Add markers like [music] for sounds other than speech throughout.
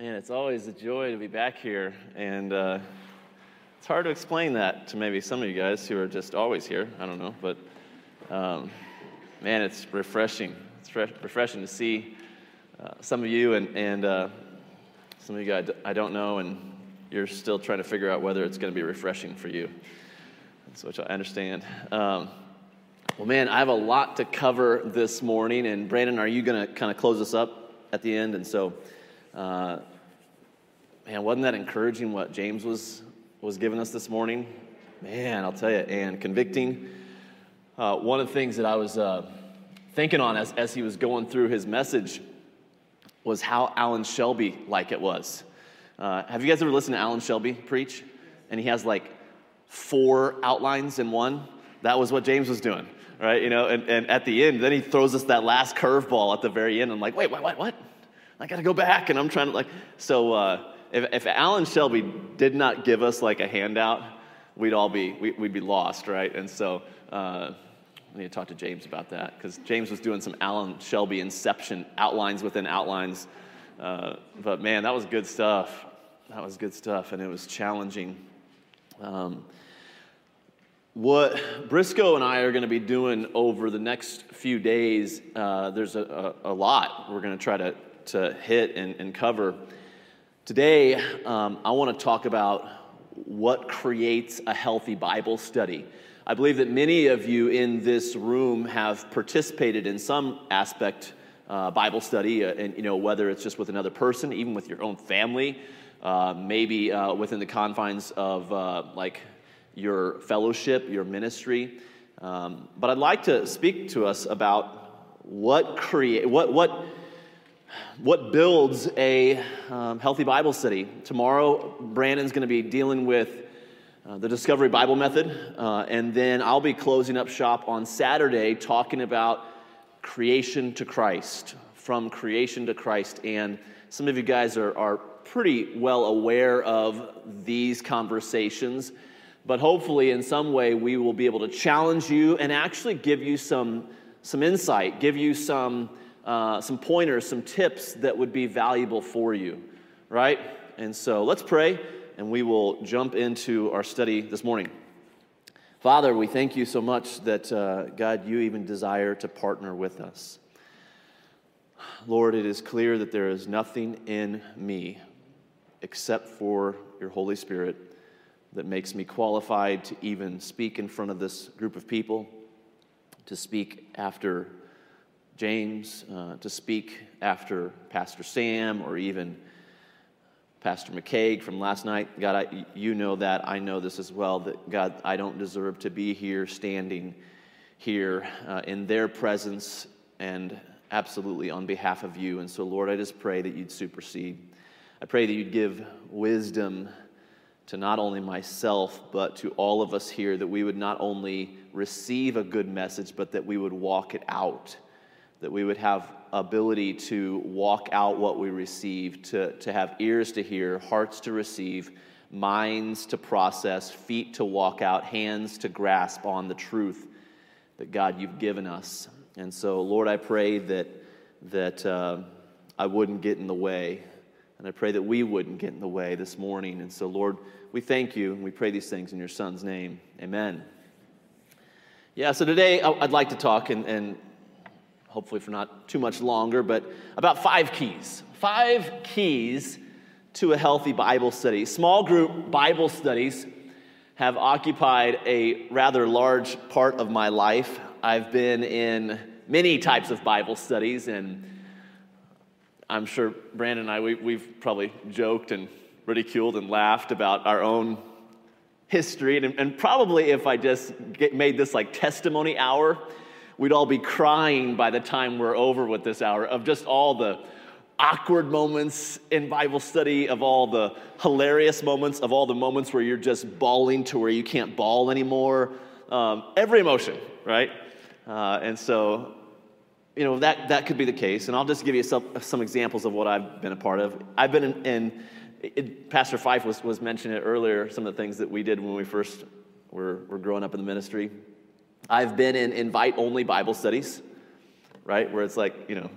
Man, it's always a joy to be back here, and uh, it's hard to explain that to maybe some of you guys who are just always here. I don't know, but um, man, it's refreshing. It's re- refreshing to see uh, some of you and, and uh, some of you guys I don't know, and you're still trying to figure out whether it's going to be refreshing for you, so which I understand. Um, well, man, I have a lot to cover this morning, and Brandon, are you going to kind of close us up at the end? And so, uh, man, wasn't that encouraging what James was was giving us this morning? Man, I'll tell you, and convicting. Uh, one of the things that I was uh, thinking on as, as he was going through his message was how Alan Shelby like it was. Uh, have you guys ever listened to Alan Shelby preach? And he has like four outlines in one. That was what James was doing, right? You know, and, and at the end, then he throws us that last curveball at the very end. I'm like, wait, what, what, what? I got to go back, and I'm trying to like. So uh, if, if Alan Shelby did not give us like a handout, we'd all be we, would be lost, right? And so. Uh, I need to talk to James about that because James was doing some Alan Shelby inception outlines within outlines. Uh, but man, that was good stuff. That was good stuff, and it was challenging. Um, what Briscoe and I are going to be doing over the next few days, uh, there's a, a, a, lot we're going to try to, to hit and, and cover. Today, um, I want to talk about what creates a healthy Bible study. I believe that many of you in this room have participated in some aspect uh, Bible study, uh, and you know whether it's just with another person, even with your own family, uh, maybe uh, within the confines of uh, like your fellowship, your ministry. Um, but I'd like to speak to us about what create what what what builds a um, healthy Bible study. Tomorrow, Brandon's going to be dealing with uh, the Discovery Bible Method, uh, and then I'll be closing up shop on Saturday talking about creation to Christ, from creation to Christ. And some of you guys are, are pretty well aware of these conversations, but hopefully, in some way, we will be able to challenge you and actually give you some, some insight, give you some, uh, some pointers, some tips that would be valuable for you, right? And so let's pray and we will jump into our study this morning. Father, we thank you so much that, uh, God, you even desire to partner with us. Lord, it is clear that there is nothing in me except for your Holy Spirit that makes me qualified to even speak in front of this group of people, to speak after James, uh, to speak after Pastor Sam, or even Pastor McCaig from last night. God, I, you know that. I know this as well. That God, I don't deserve to be here, standing here uh, in their presence, and absolutely on behalf of you. And so, Lord, I just pray that you'd supersede. I pray that you'd give wisdom to not only myself, but to all of us here, that we would not only receive a good message, but that we would walk it out, that we would have ability to walk out what we receive, to, to have ears to hear, hearts to receive, minds to process, feet to walk out, hands to grasp on the truth that God you've given us. And so, Lord, I pray that, that uh, I wouldn't get in the way. And I pray that we wouldn't get in the way this morning. And so, Lord, we thank you and we pray these things in your Son's name. Amen. Yeah, so today I'd like to talk and, and hopefully for not too much longer, but about five keys. Five keys to a healthy Bible study. Small group Bible studies have occupied a rather large part of my life. I've been in many types of Bible studies, and I'm sure Brandon and I, we, have probably joked and ridiculed and laughed about our own history. And, and probably if I just get, made this like testimony hour, we'd all be crying by the time we're over with this hour of just all the awkward moments in Bible study, of all the hilarious moments, of all the moments where you're just bawling to where you can't bawl anymore. Um, every emotion, right? Uh, and so, you know, that, that could be the case. And I'll just give you some, some examples of what I've been a part of. I've been in, in it, Pastor Fife was, was mentioning it earlier, some of the things that we did when we first were, were growing up in the ministry. I've been in invite only Bible studies, right? Where it's like, you know,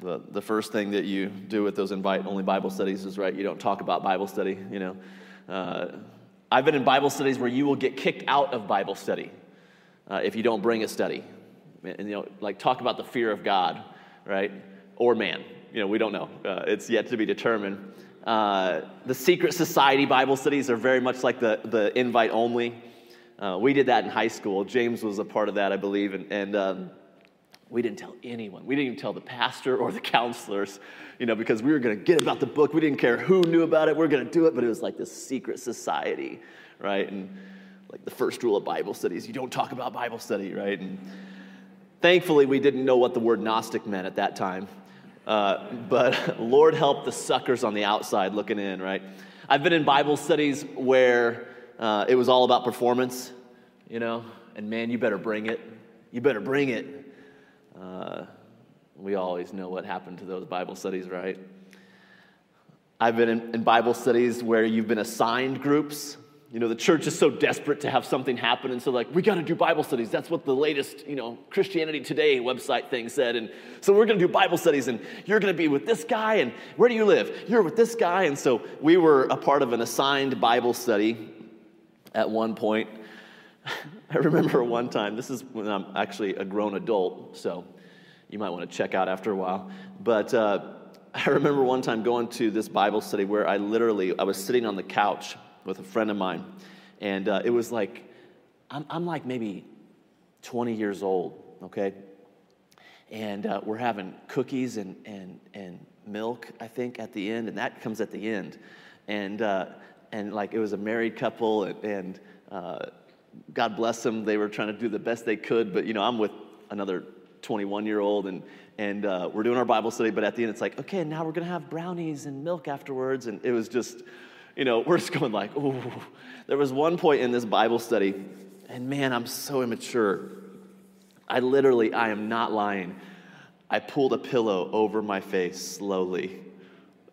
the, the first thing that you do with those invite only Bible studies is, right, you don't talk about Bible study, you know. Uh, I've been in Bible studies where you will get kicked out of Bible study uh, if you don't bring a study. And, you know, like talk about the fear of God, right? Or man. You know, we don't know. Uh, it's yet to be determined. Uh, the secret society Bible studies are very much like the, the invite only. Uh, we did that in high school. James was a part of that, I believe. And, and um, we didn't tell anyone. We didn't even tell the pastor or the counselors, you know, because we were going to get about the book. We didn't care who knew about it. We are going to do it, but it was like this secret society, right? And like the first rule of Bible studies, you don't talk about Bible study, right? And thankfully, we didn't know what the word Gnostic meant at that time. Uh, but [laughs] Lord help the suckers on the outside looking in, right? I've been in Bible studies where uh, it was all about performance, you know, and man, you better bring it. You better bring it. Uh, we always know what happened to those Bible studies, right? I've been in, in Bible studies where you've been assigned groups. You know, the church is so desperate to have something happen, and so like, we got to do Bible studies. That's what the latest, you know, Christianity Today website thing said. And so we're going to do Bible studies, and you're going to be with this guy, and where do you live? You're with this guy. And so we were a part of an assigned Bible study at one point. [laughs] I remember one time, this is when I'm actually a grown adult, so you might want to check out after a while. But uh, [laughs] I remember one time going to this Bible study where I literally, I was sitting on the couch with a friend of mine, and uh, it was like, I'm, I'm like maybe 20 years old, okay? And uh, we're having cookies and, and, and milk, I think, at the end, and that comes at the end. And, uh, and like, it was a married couple, and, and uh, God bless them. They were trying to do the best they could, but you know, I'm with another 21 year old and, and uh, we're doing our Bible study, but at the end it's like, okay, now we're to have brownies and milk afterwards. And it was just, you know, [laughs] we're just going like, oh. There was one point in this Bible study, and man, I'm so immature. I literally, I am not lying. I pulled a pillow over my face slowly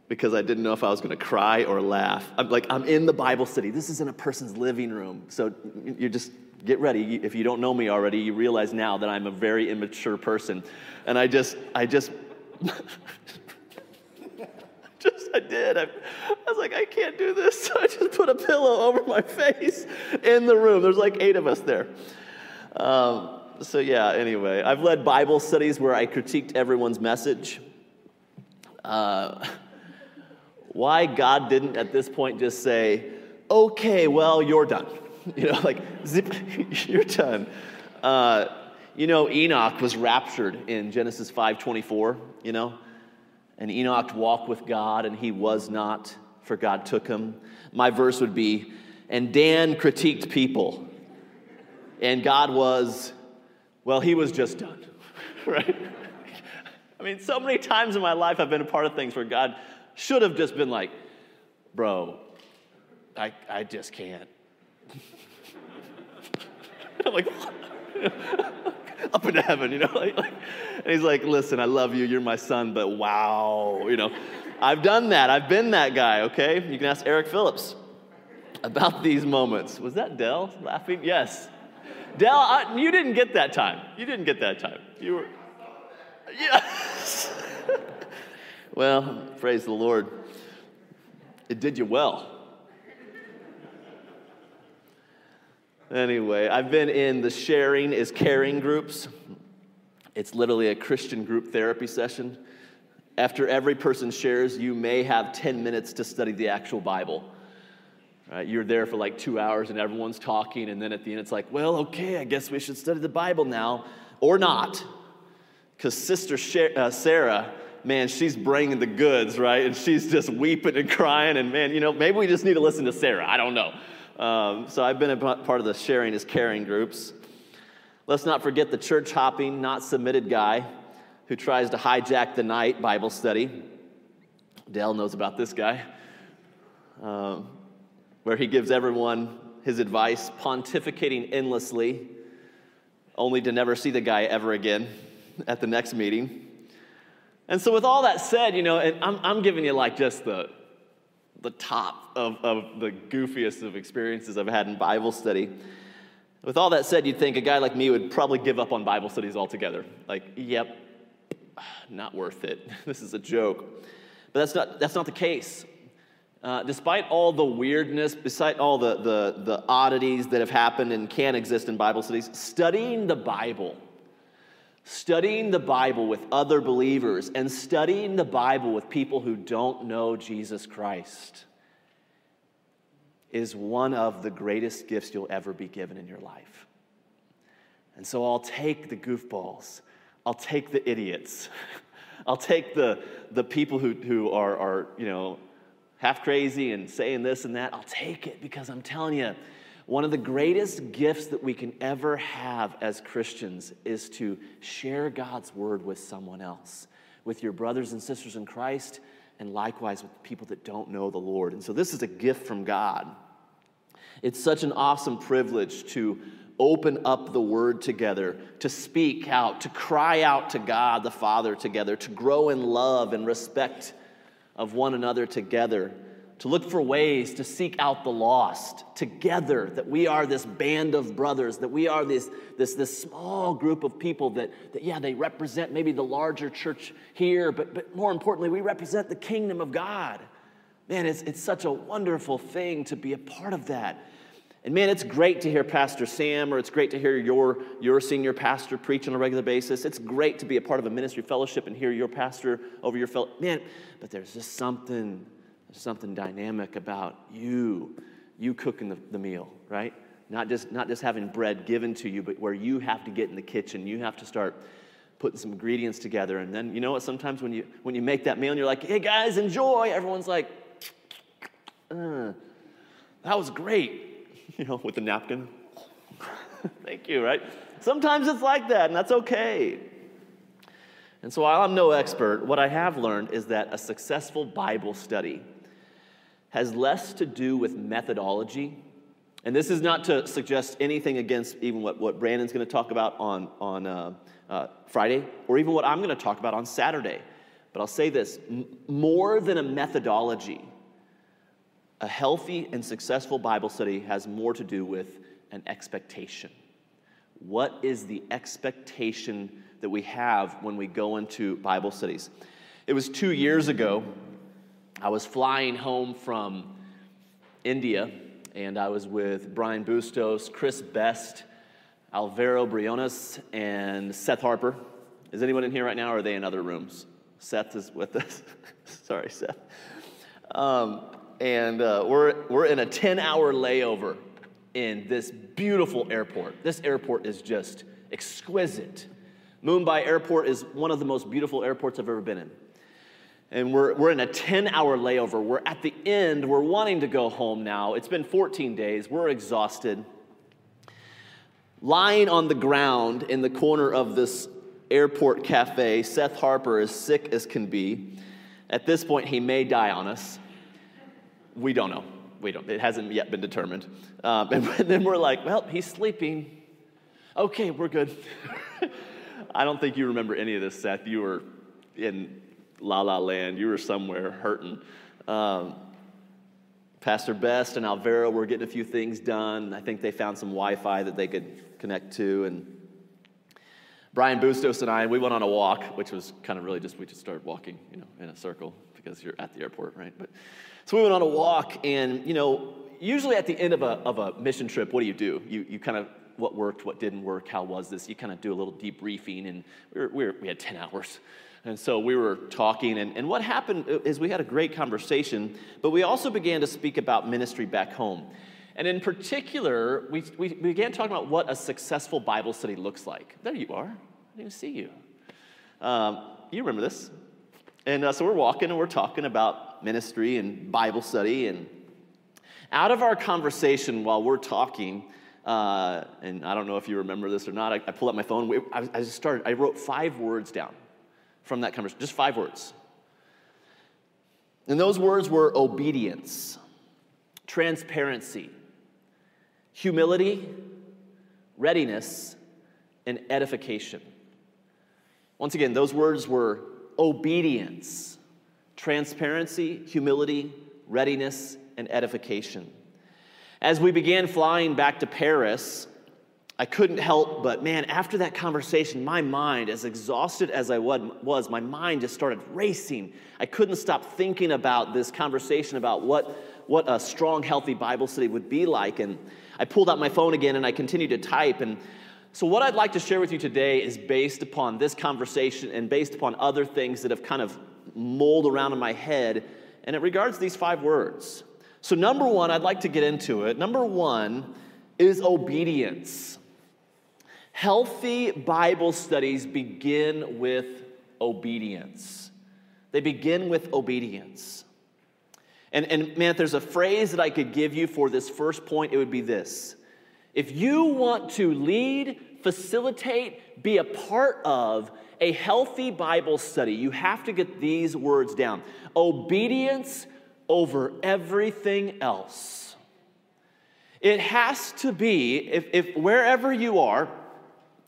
because I didn't know if I was going to cry or laugh. I'm like, I'm in the Bible study. This is in a person's living room. So you just get ready. If you don't know me already, you realize now that I'm a very immature person. And I just, I just, [laughs] just, I did. I, I was like, I can't do this. So [laughs] I just put a pillow over my face in the room. There's like eight of us there. Um, so, yeah, anyway, I've led Bible studies where I critiqued everyone's message. Uh, why God didn't at this point just say, okay, well, you're done. [laughs] You know, like, zip, [laughs] you're done. Uh, you know, Enoch was raptured in Genesis 5.24, you know? And Enoch walked with God, and he was not, for God took him. My verse would be, and Dan critiqued people. And God was, well, he was just done, [laughs] right? I mean, so many times in my life I've been a part of things where God should have just been like, bro, I, I just can't. I'm [laughs] like, [laughs] up into heaven, you know? [laughs] Like, like, and he's like, listen, I love you. You're my son, but wow, you know? I've done that. I've been that guy, okay? You can ask Eric Phillips about these moments. Was that Dell laughing? Yes. Dell, you didn't get that time. You didn't get that time. You were, yes. Well, praise the Lord. It did you well. Anyway, I've been in the sharing is caring groups. It's literally a Christian group therapy session. After every person shares, you may have 10 minutes to study the actual Bible. Right? You're there for like two hours and everyone's talking, and then at the end it's like, well, okay, I guess we should study the Bible now, or not. Because Sister uh, Sarah man, she's bringing the goods, right? And she's just weeping and crying. And man, you know, maybe we just need to listen to Sarah. I don't know. Um, so I've been a part of the sharing is caring groups. Let's not forget the church hopping, not submitted guy who tries to hijack the night Bible study. Dale knows about this guy, um, where he gives everyone his advice, pontificating endlessly, only to never see the guy ever again at the next meeting. And so, with all that said, you know, and I'm, I'm giving you like just the, the top of, of the goofiest of experiences I've had in Bible study. With all that said, you'd think a guy like me would probably give up on Bible studies altogether. Like, yep, not worth it. [laughs] This is a joke. But that's not, that's not the case. Uh, despite all the weirdness, despite all the, the, the oddities that have happened and can exist in Bible studies, studying the Bible, studying the Bible with other believers, and studying the Bible with people who don't know Jesus Christ is one of the greatest gifts you'll ever be given in your life. And so I'll take the goofballs, I'll take the idiots. [laughs] I'll take the, the people who, who are, are, you know, half crazy and saying this and that. I'll take it because I'm telling you, one of the greatest gifts that we can ever have as Christians is to share God's word with someone else, with your brothers and sisters in Christ, and likewise with people that don't know the Lord. And so this is a gift from God. It's such an awesome privilege to open up the word together, to speak out, to cry out to God the Father together, to grow in love and respect of one another together, to look for ways to seek out the lost together, that we are this band of brothers, that we are this, this, this small group of people that, that, yeah, they represent maybe the larger church here, but, but more importantly, we represent the kingdom of God. Man, it's, it's such a wonderful thing to be a part of that. And man, it's great to hear Pastor Sam or it's great to hear your, your senior pastor preach on a regular basis. It's great to be a part of a ministry fellowship and hear your pastor over your fellow. Man, but there's just something, something dynamic about you, you cooking the, the meal, right? Not just, not just having bread given to you, but where you have to get in the kitchen. You have to start putting some ingredients together. And then, you know what? Sometimes when you, when you make that meal and you're like, hey guys, enjoy, everyone's like, uh, that was great [laughs] you know, with the napkin. [laughs] Thank you, right? Sometimes it's like that, and that's okay. And so, while I'm no expert, what I have learned is that a successful Bible study has less to do with methodology. And this is not to suggest anything against even what, what Brandon's going to talk about on, on uh, uh, Friday, or even what I'm going to talk about on Saturday. But I'll say this more than a methodology, a healthy and successful Bible study has more to do with an expectation. What is the expectation that we have when we go into Bible studies? It was two years ago. I was flying home from India, and I was with Brian Bustos, Chris Best, Alvaro Briones, and Seth Harper. Is anyone in here right now, or are they in other rooms? Seth is with us. [laughs] Sorry, Seth. Um, and uh, we're, we're in a 10 hour layover in this beautiful airport. This airport is just exquisite. Mumbai Airport is one of the most beautiful airports I've ever been in. And we're, we're in a 10 hour layover. We're at the end. We're wanting to go home now. It's been 14 days. We're exhausted. Lying on the ground in the corner of this airport cafe, Seth Harper is sick as can be. At this point, he may die on us. We don't know. We don't. It hasn't yet been determined. Um, [laughs] and then we're like, well, he's sleeping. Okay, we're good. [laughs] I don't think you remember any of this, Seth. You were in La La Land. You were somewhere hurting. Um, Pastor Best and Alvaro were getting a few things done. I think they found some Wi-Fi that they could connect to, and Brian Bustos and I, we went on a walk, which was kind of really just we just started walking, you know, in a circle because you're at the airport, right? But so we went on a walk, and you know, usually at the end of a, of a mission trip, what do you do? You, you kind of, what worked, what didn't work, how was this? You kind of do a little debriefing, and we, were, we, were, we had 10 hours. And so we were talking, and, and what happened is we had a great conversation, but we also began to speak about ministry back home. And in particular, we, we began talking about what a successful Bible study looks like. There you are. I didn't see you. Um, you remember this. And uh, so we're walking and we're talking about ministry and Bible study. And out of our conversation while we're talking, uh, and I don't know if you remember this or not, I, I pulled up my phone. I, I just started, I wrote five words down. From that conversation. Just five words. And those words were obedience, transparency, humility, readiness, and edification. Once again, those words were obedience, transparency, humility, readiness, and edification. As we began flying back to Paris, I couldn't help but, man, after that conversation, my mind, as exhausted as I was, my mind just started racing. I couldn't stop thinking about this conversation about what, what a strong, healthy Bible study would be like. And I pulled out my phone again and I continued to type. And so, what I'd like to share with you today is based upon this conversation and based upon other things that have kind of mulled around in my head. And it regards these five words. So, number one, I'd like to get into it. Number one is obedience. Healthy Bible studies begin with obedience. They begin with obedience. And, and man, if there's a phrase that I could give you for this first point, it would be this. If you want to lead, facilitate, be a part of a healthy Bible study, you have to get these words down obedience over everything else. It has to be, if, if wherever you are,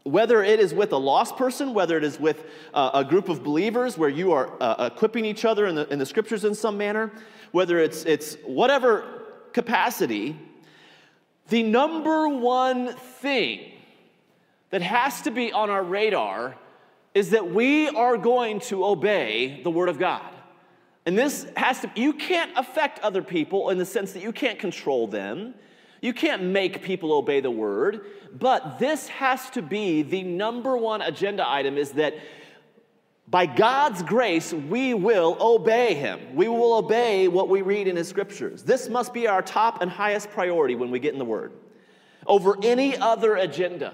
whether it is with a lost person, whether it is with uh, a group of believers where you are uh, equipping each other in the, in the scriptures in some manner, whether it's, it's whatever capacity, the number one thing that has to be on our radar is that we are going to obey the Word of God. And this has to, you can't affect other people in the sense that you can't control them. You can't make people obey the word, but this has to be the number one agenda item is that by God's grace, we will obey Him. We will obey what we read in His scriptures. This must be our top and highest priority when we get in the Word over any other agenda.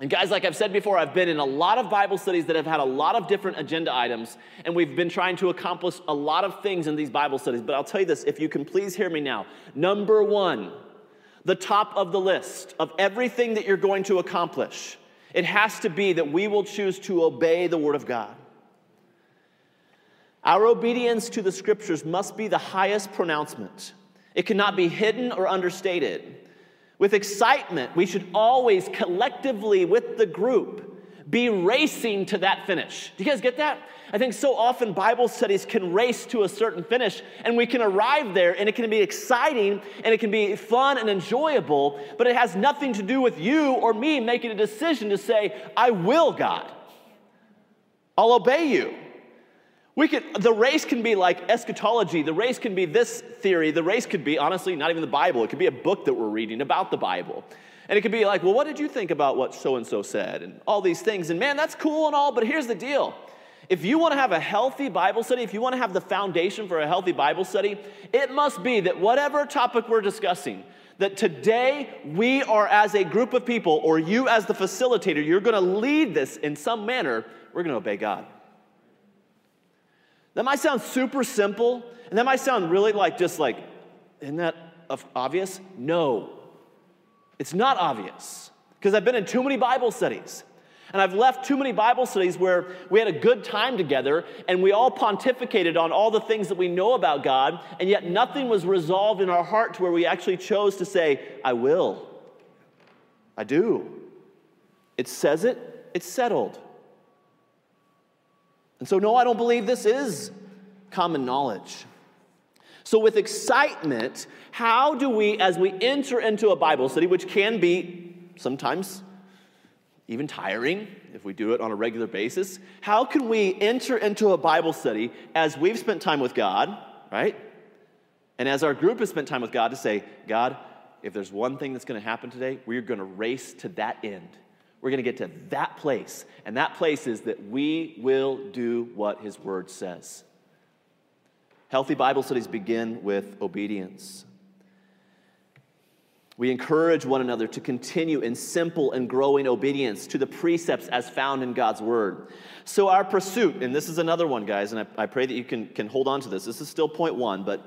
And guys, like I've said before, I've been in a lot of Bible studies that have had a lot of different agenda items, and we've been trying to accomplish a lot of things in these Bible studies. But I'll tell you this if you can please hear me now. Number one, the top of the list of everything that you're going to accomplish, it has to be that we will choose to obey the Word of God. Our obedience to the Scriptures must be the highest pronouncement. It cannot be hidden or understated. With excitement, we should always collectively, with the group, be racing to that finish. Do you guys get that? I think so often Bible studies can race to a certain finish and we can arrive there and it can be exciting and it can be fun and enjoyable, but it has nothing to do with you or me making a decision to say, I will, God. I'll obey you. We could, the race can be like eschatology. The race can be this theory. The race could be, honestly, not even the Bible. It could be a book that we're reading about the Bible. And it could be like, well, what did you think about what so and so said? And all these things. And man, that's cool and all, but here's the deal. If you want to have a healthy Bible study, if you want to have the foundation for a healthy Bible study, it must be that whatever topic we're discussing, that today we are as a group of people, or you as the facilitator, you're going to lead this in some manner, we're going to obey God. That might sound super simple, and that might sound really like just like, isn't that obvious? No, it's not obvious. Because I've been in too many Bible studies. And I've left too many Bible studies where we had a good time together and we all pontificated on all the things that we know about God, and yet nothing was resolved in our heart to where we actually chose to say, I will. I do. It says it, it's settled. And so, no, I don't believe this is common knowledge. So, with excitement, how do we, as we enter into a Bible study, which can be sometimes even tiring if we do it on a regular basis, how can we enter into a Bible study as we've spent time with God, right? And as our group has spent time with God to say, God, if there's one thing that's going to happen today, we're going to race to that end. We're going to get to that place. And that place is that we will do what His Word says. Healthy Bible studies begin with obedience. We encourage one another to continue in simple and growing obedience to the precepts as found in God's Word. So, our pursuit, and this is another one, guys, and I, I pray that you can, can hold on to this. This is still point one, but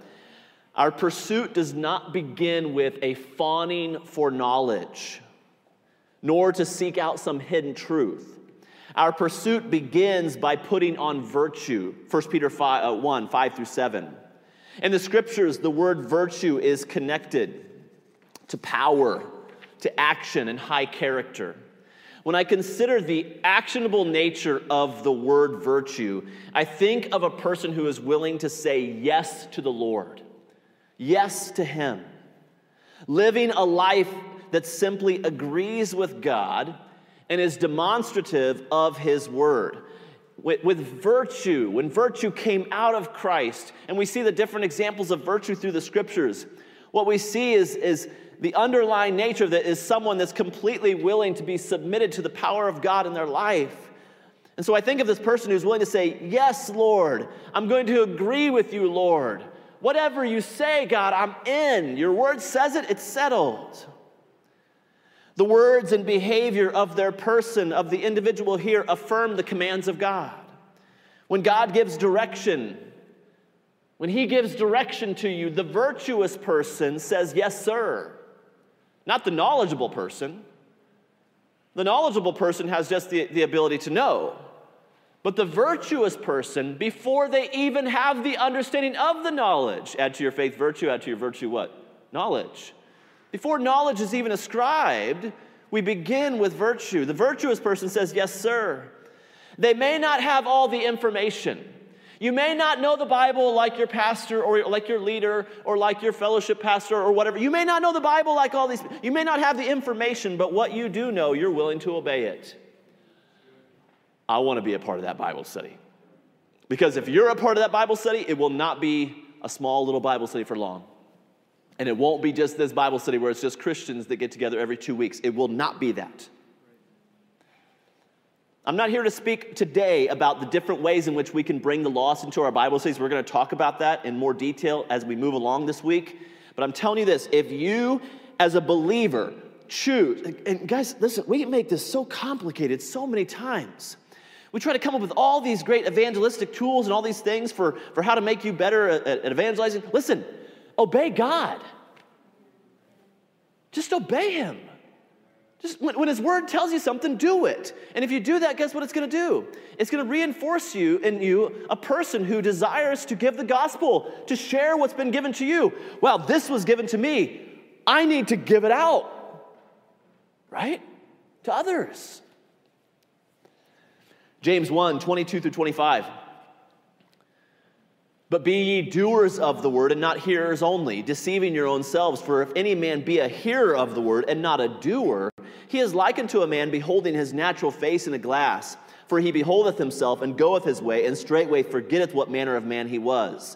our pursuit does not begin with a fawning for knowledge nor to seek out some hidden truth. Our pursuit begins by putting on virtue. 1 Peter 5, uh, 1 5 through 7. In the scriptures, the word virtue is connected to power, to action, and high character. When I consider the actionable nature of the word virtue, I think of a person who is willing to say yes to the Lord, yes to Him, living a life that simply agrees with God and is demonstrative of His word. With, with, virtue, when virtue came out of Christ, and we see the different examples of virtue through the scriptures, what we see is, is the underlying nature of that is someone that's completely willing to be submitted to the power of God in their life. And so I think of this person who's willing to say, Yes, Lord, I'm going to agree with you, Lord. Whatever you say, God, I'm in. Your word says it, it's settled. The words and behavior of their person, of the individual here, affirm the commands of God. When God gives direction, when He gives direction to you, the virtuous person says, Yes, sir. Not the knowledgeable person. The knowledgeable person has just the, the ability to know. But the virtuous person, before they even have the understanding of the knowledge, add to your faith virtue, add to your virtue what? Knowledge. Before knowledge is even ascribed, we begin with virtue. The virtuous person says, Yes, sir. They may not have all the information. You may not know the Bible like your pastor or like your leader or like your fellowship pastor or whatever. You may not know the Bible like all these. You may not have the information, but what you do know, you're willing to obey it. I want to be a part of that Bible study. Because if you're a part of that Bible study, it will not be a small little Bible study for long. And it won't be just this Bible study where it's just Christians that get together every two weeks. It will not be that. I'm not here to speak today about the different ways in which we can bring the lost into our Bible studies. We're going to talk about that in more detail as we move along this week. But I'm telling you this if you, as a believer, choose, and guys, listen, we make this so complicated so many times. We try to come up with all these great evangelistic tools and all these things for, for how to make you better at, at evangelizing. Listen, obey God. Just obey Him. Just when, when, His Word tells you something, do it. And if you do that, guess what it's going to do? It's going to reinforce you in you a person who desires to give the gospel, to share what's been given to you. Well, this was given to me. I need to give it out, right? To others. James 1 22 through 25. But be ye doers of the word and not hearers only, deceiving your own selves. For if any man be a hearer of the word and not a doer, he is like unto a man beholding his natural face in a glass. For he beholdeth himself and goeth his way, and straightway forgetteth what manner of man he was.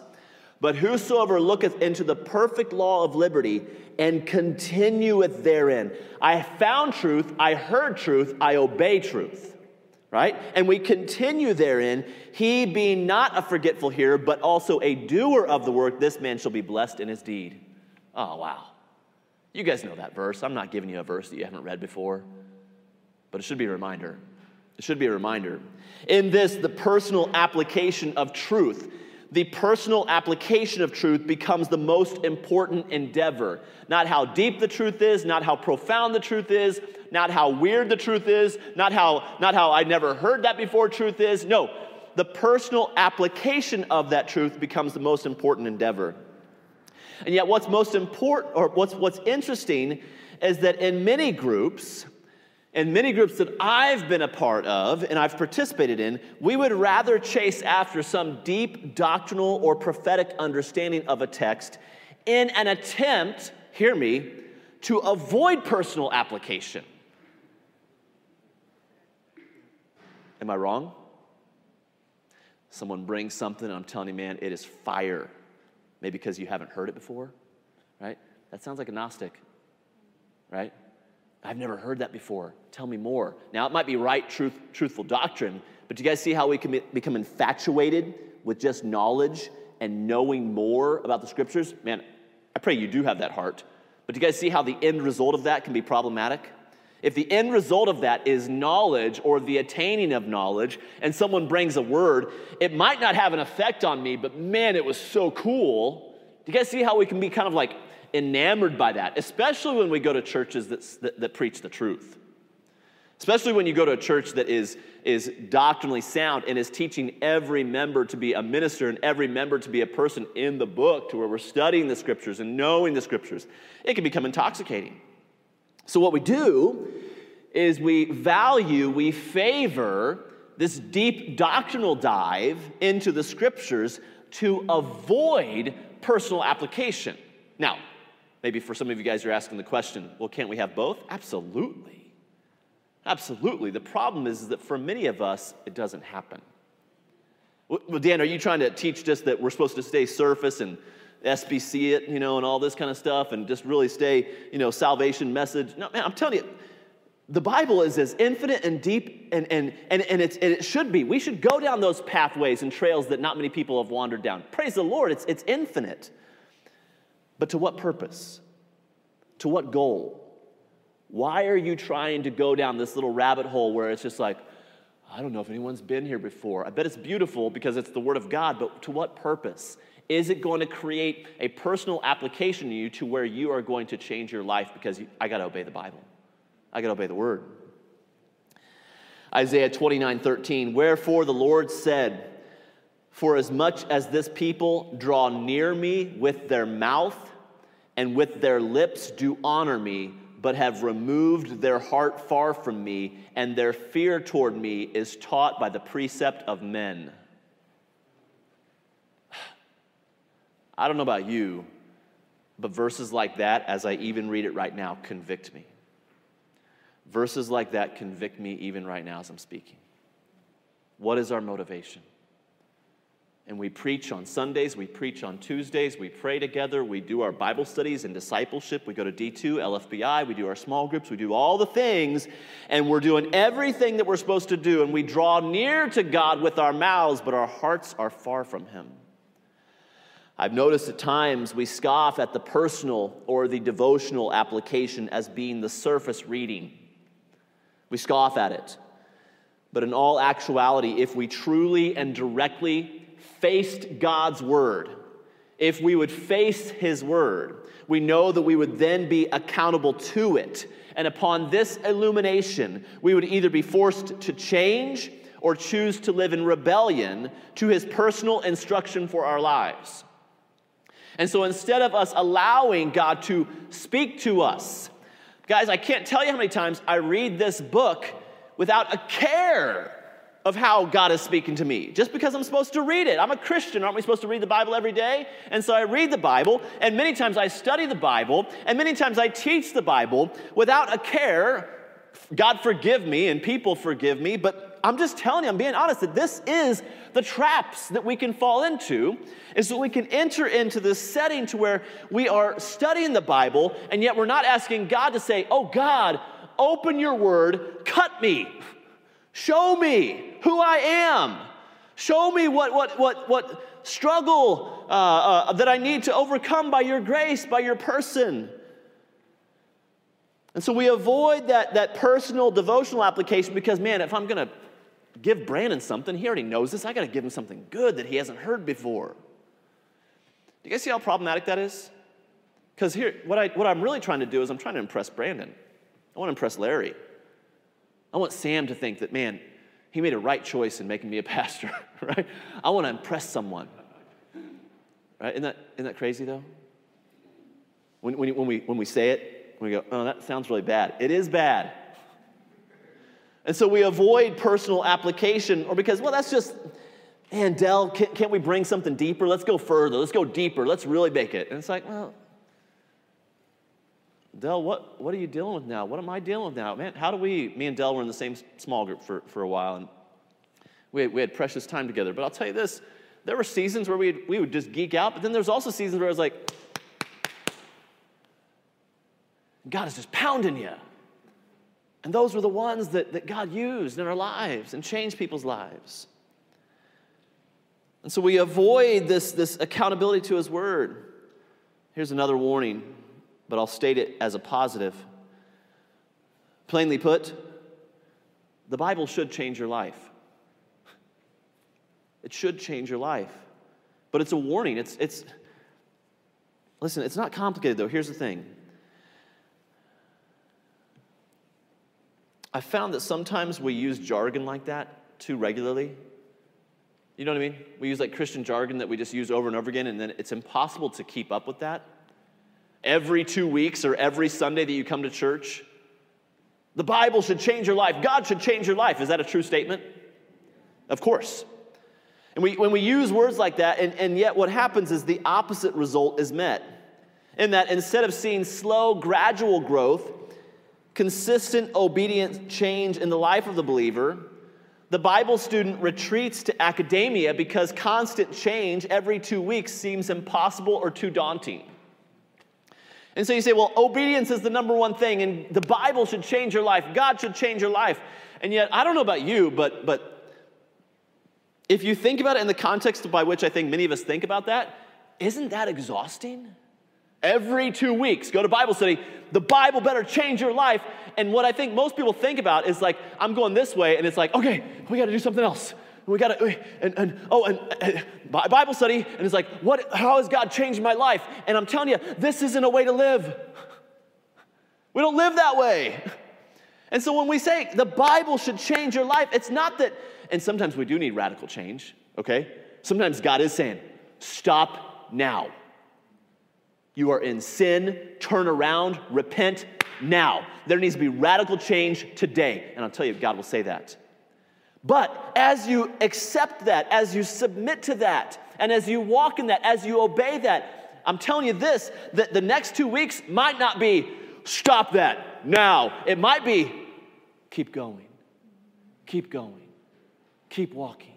But whosoever looketh into the perfect law of liberty and continueth therein, I found truth, I heard truth, I obey truth right? And we continue therein, he being not a forgetful hearer, but also a doer of the work, this man shall be blessed in his deed. Oh, wow. You guys know that verse. I'm not giving you a verse that you haven't read before, but it should be a reminder. It should be a reminder. In this, the personal application of truth, the personal application of truth becomes the most important endeavor. Not how deep the truth is, not how profound the truth is, not how weird the truth is, not how, not how I never heard that before truth is. No, the personal application of that truth becomes the most important endeavor. And yet, what's most important, or what's, what's interesting, is that in many groups, in many groups that I've been a part of and I've participated in, we would rather chase after some deep doctrinal or prophetic understanding of a text in an attempt, hear me, to avoid personal application. Am I wrong? Someone brings something, and I'm telling you, man, it is fire. Maybe because you haven't heard it before, right? That sounds like a Gnostic, right? I've never heard that before. Tell me more. Now, it might be right, truth, truthful doctrine, but do you guys see how we can become infatuated with just knowledge and knowing more about the scriptures? Man, I pray you do have that heart. But do you guys see how the end result of that can be problematic? If the end result of that is knowledge or the attaining of knowledge, and someone brings a word, it might not have an effect on me, but man, it was so cool. Do you guys see how we can be kind of like enamored by that, especially when we go to churches that, that, preach the truth? Especially when you go to a church that is, is doctrinally sound and is teaching every member to be a minister and every member to be a person in the book, to where we're studying the scriptures and knowing the scriptures, it can become intoxicating. So, what we do is we value, we favor this deep doctrinal dive into the scriptures to avoid personal application. Now, maybe for some of you guys, you're asking the question well, can't we have both? Absolutely. Absolutely. The problem is, that for many of us, it doesn't happen. Well, Dan, are you trying to teach just that we're supposed to stay surface and SBC it, you know, and all this kind of stuff and just really stay, you know, salvation message? No, man, I'm telling you, the Bible is as infinite and deep, and, and, and, and, it's, and it should be. We should go down those pathways and trails that not many people have wandered down. Praise the Lord, it's, it's infinite. But to what purpose? To what goal? Why are you trying to go down this little rabbit hole where it's just like, I don't know if anyone's been here before. I bet it's beautiful because it's the Word of God, but to what purpose? Is it going to create a personal application to you to where you are going to change your life because you, I got to obey the Bible? I got to obey the Word. Isaiah 29 13, wherefore the Lord said, For as much as this people draw near me with their mouth and with their lips do honor me, but have removed their heart far from me, and their fear toward me is taught by the precept of men. [sighs] I don't know about you, but verses like that, as I even read it right now, convict me. Verses like that convict me even right now as I'm speaking. What is our motivation? And we preach on Sundays, we preach on Tuesdays, we pray together, we do our Bible studies and discipleship, we go to D2, LFBI, we do our small groups, we do all the things, and we're doing everything that we're supposed to do, and we draw near to God with our mouths, but our hearts are far from Him. I've noticed at times we scoff at the personal or the devotional application as being the surface reading. We scoff at it. But in all actuality, if we truly and directly faced God's word, if we would face his word, we know that we would then be accountable to it. And upon this illumination, we would either be forced to change or choose to live in rebellion to his personal instruction for our lives. And so instead of us allowing God to speak to us, guys, I can't tell you how many times I read this book without a care of how God is speaking to me just because I'm supposed to read it. I'm a Christian. Aren't we supposed to read the Bible every day? And so I read the Bible, and many times I study the Bible, and many times I teach the Bible without a care. God forgive me, and people forgive me, but I'm just telling you, I'm being honest, that this is the traps that we can fall into, is that we can enter into this setting to where we are studying the Bible, and yet we're not asking God to say, Oh, God, open your word, cut me. Show me who I am. Show me what, what, what, what struggle uh, uh, that I need to overcome by your grace, by your person. And so we avoid that, that personal devotional application because, man, if I'm going to give Brandon something, he already knows this. I got to give him something good that he hasn't heard before. Do you guys see how problematic that is? Because here, what, I, what I'm really trying to do is I'm trying to impress Brandon. I want to impress Larry. I want Sam to think that, man, he made a right choice in making me a [laughs] pastor, right? I want to impress someone. Right? Isn't that, isn't that crazy, though? When, when, when, we, when we say it, we go, oh, that sounds really bad. It is bad. And so we avoid personal application, or because, well, that's just, man, Dell, can't, can't we bring something deeper? Let's go further. Let's go deeper. Let's really make it. And it's like, well, Dell, what, what are you dealing with now? What am I dealing with now? Man, how do we, me and Dell were in the same small group for, for a while, and we had, we had precious time together. But I'll tell you this there were seasons where we we would just geek out, but then there's also seasons where I was like, God is just pounding you. And those were the ones that, that God used in our lives and changed people's lives. And so we avoid this, this accountability to His Word. Here's another warning but I'll state it as a positive. Plainly put, the Bible should change your life. It should change your life. But it's a warning. It's, it's, listen, it's not complicated though. Here's the thing I found that sometimes we use jargon like that too regularly. You know what I mean? We use like Christian jargon that we just use over and over again, and then it's impossible to keep up with that. Every two weeks or every Sunday that you come to church, the Bible should change your life. God should change your life. Is that a true statement? Of course. And we, when we use words like that, and, and yet what happens is the opposite result is met. In that instead of seeing slow, gradual growth, consistent, obedient change in the life of the believer, the Bible student retreats to academia because constant change every two weeks seems impossible or too daunting. And so you say, well, obedience is the number one thing, and the Bible should change your life. God should change your life. And yet, I don't know about you, but, but if you think about it in the context by which I think many of us think about that, isn't that exhausting? Every two weeks, go to Bible study. The Bible better change your life. And what I think most people think about is like, I'm going this way, and it's like, okay, we got to do something else. We got to, and, and oh, and, and, Bible study, and it's like, what? How has God changed my life? And I'm telling you, this isn't a way to live. We don't live that way. And so when we say the Bible should change your life, it's not that, and sometimes we do need radical change, okay? Sometimes God is saying, stop now. You are in sin, turn around, repent now. There needs to be radical change today. And I'll tell you, God will say that. But as you accept that, as you submit to that, and as you walk in that, as you obey that, I'm telling you this that the next two weeks might not be stop that now. It might be keep going, keep going, keep walking.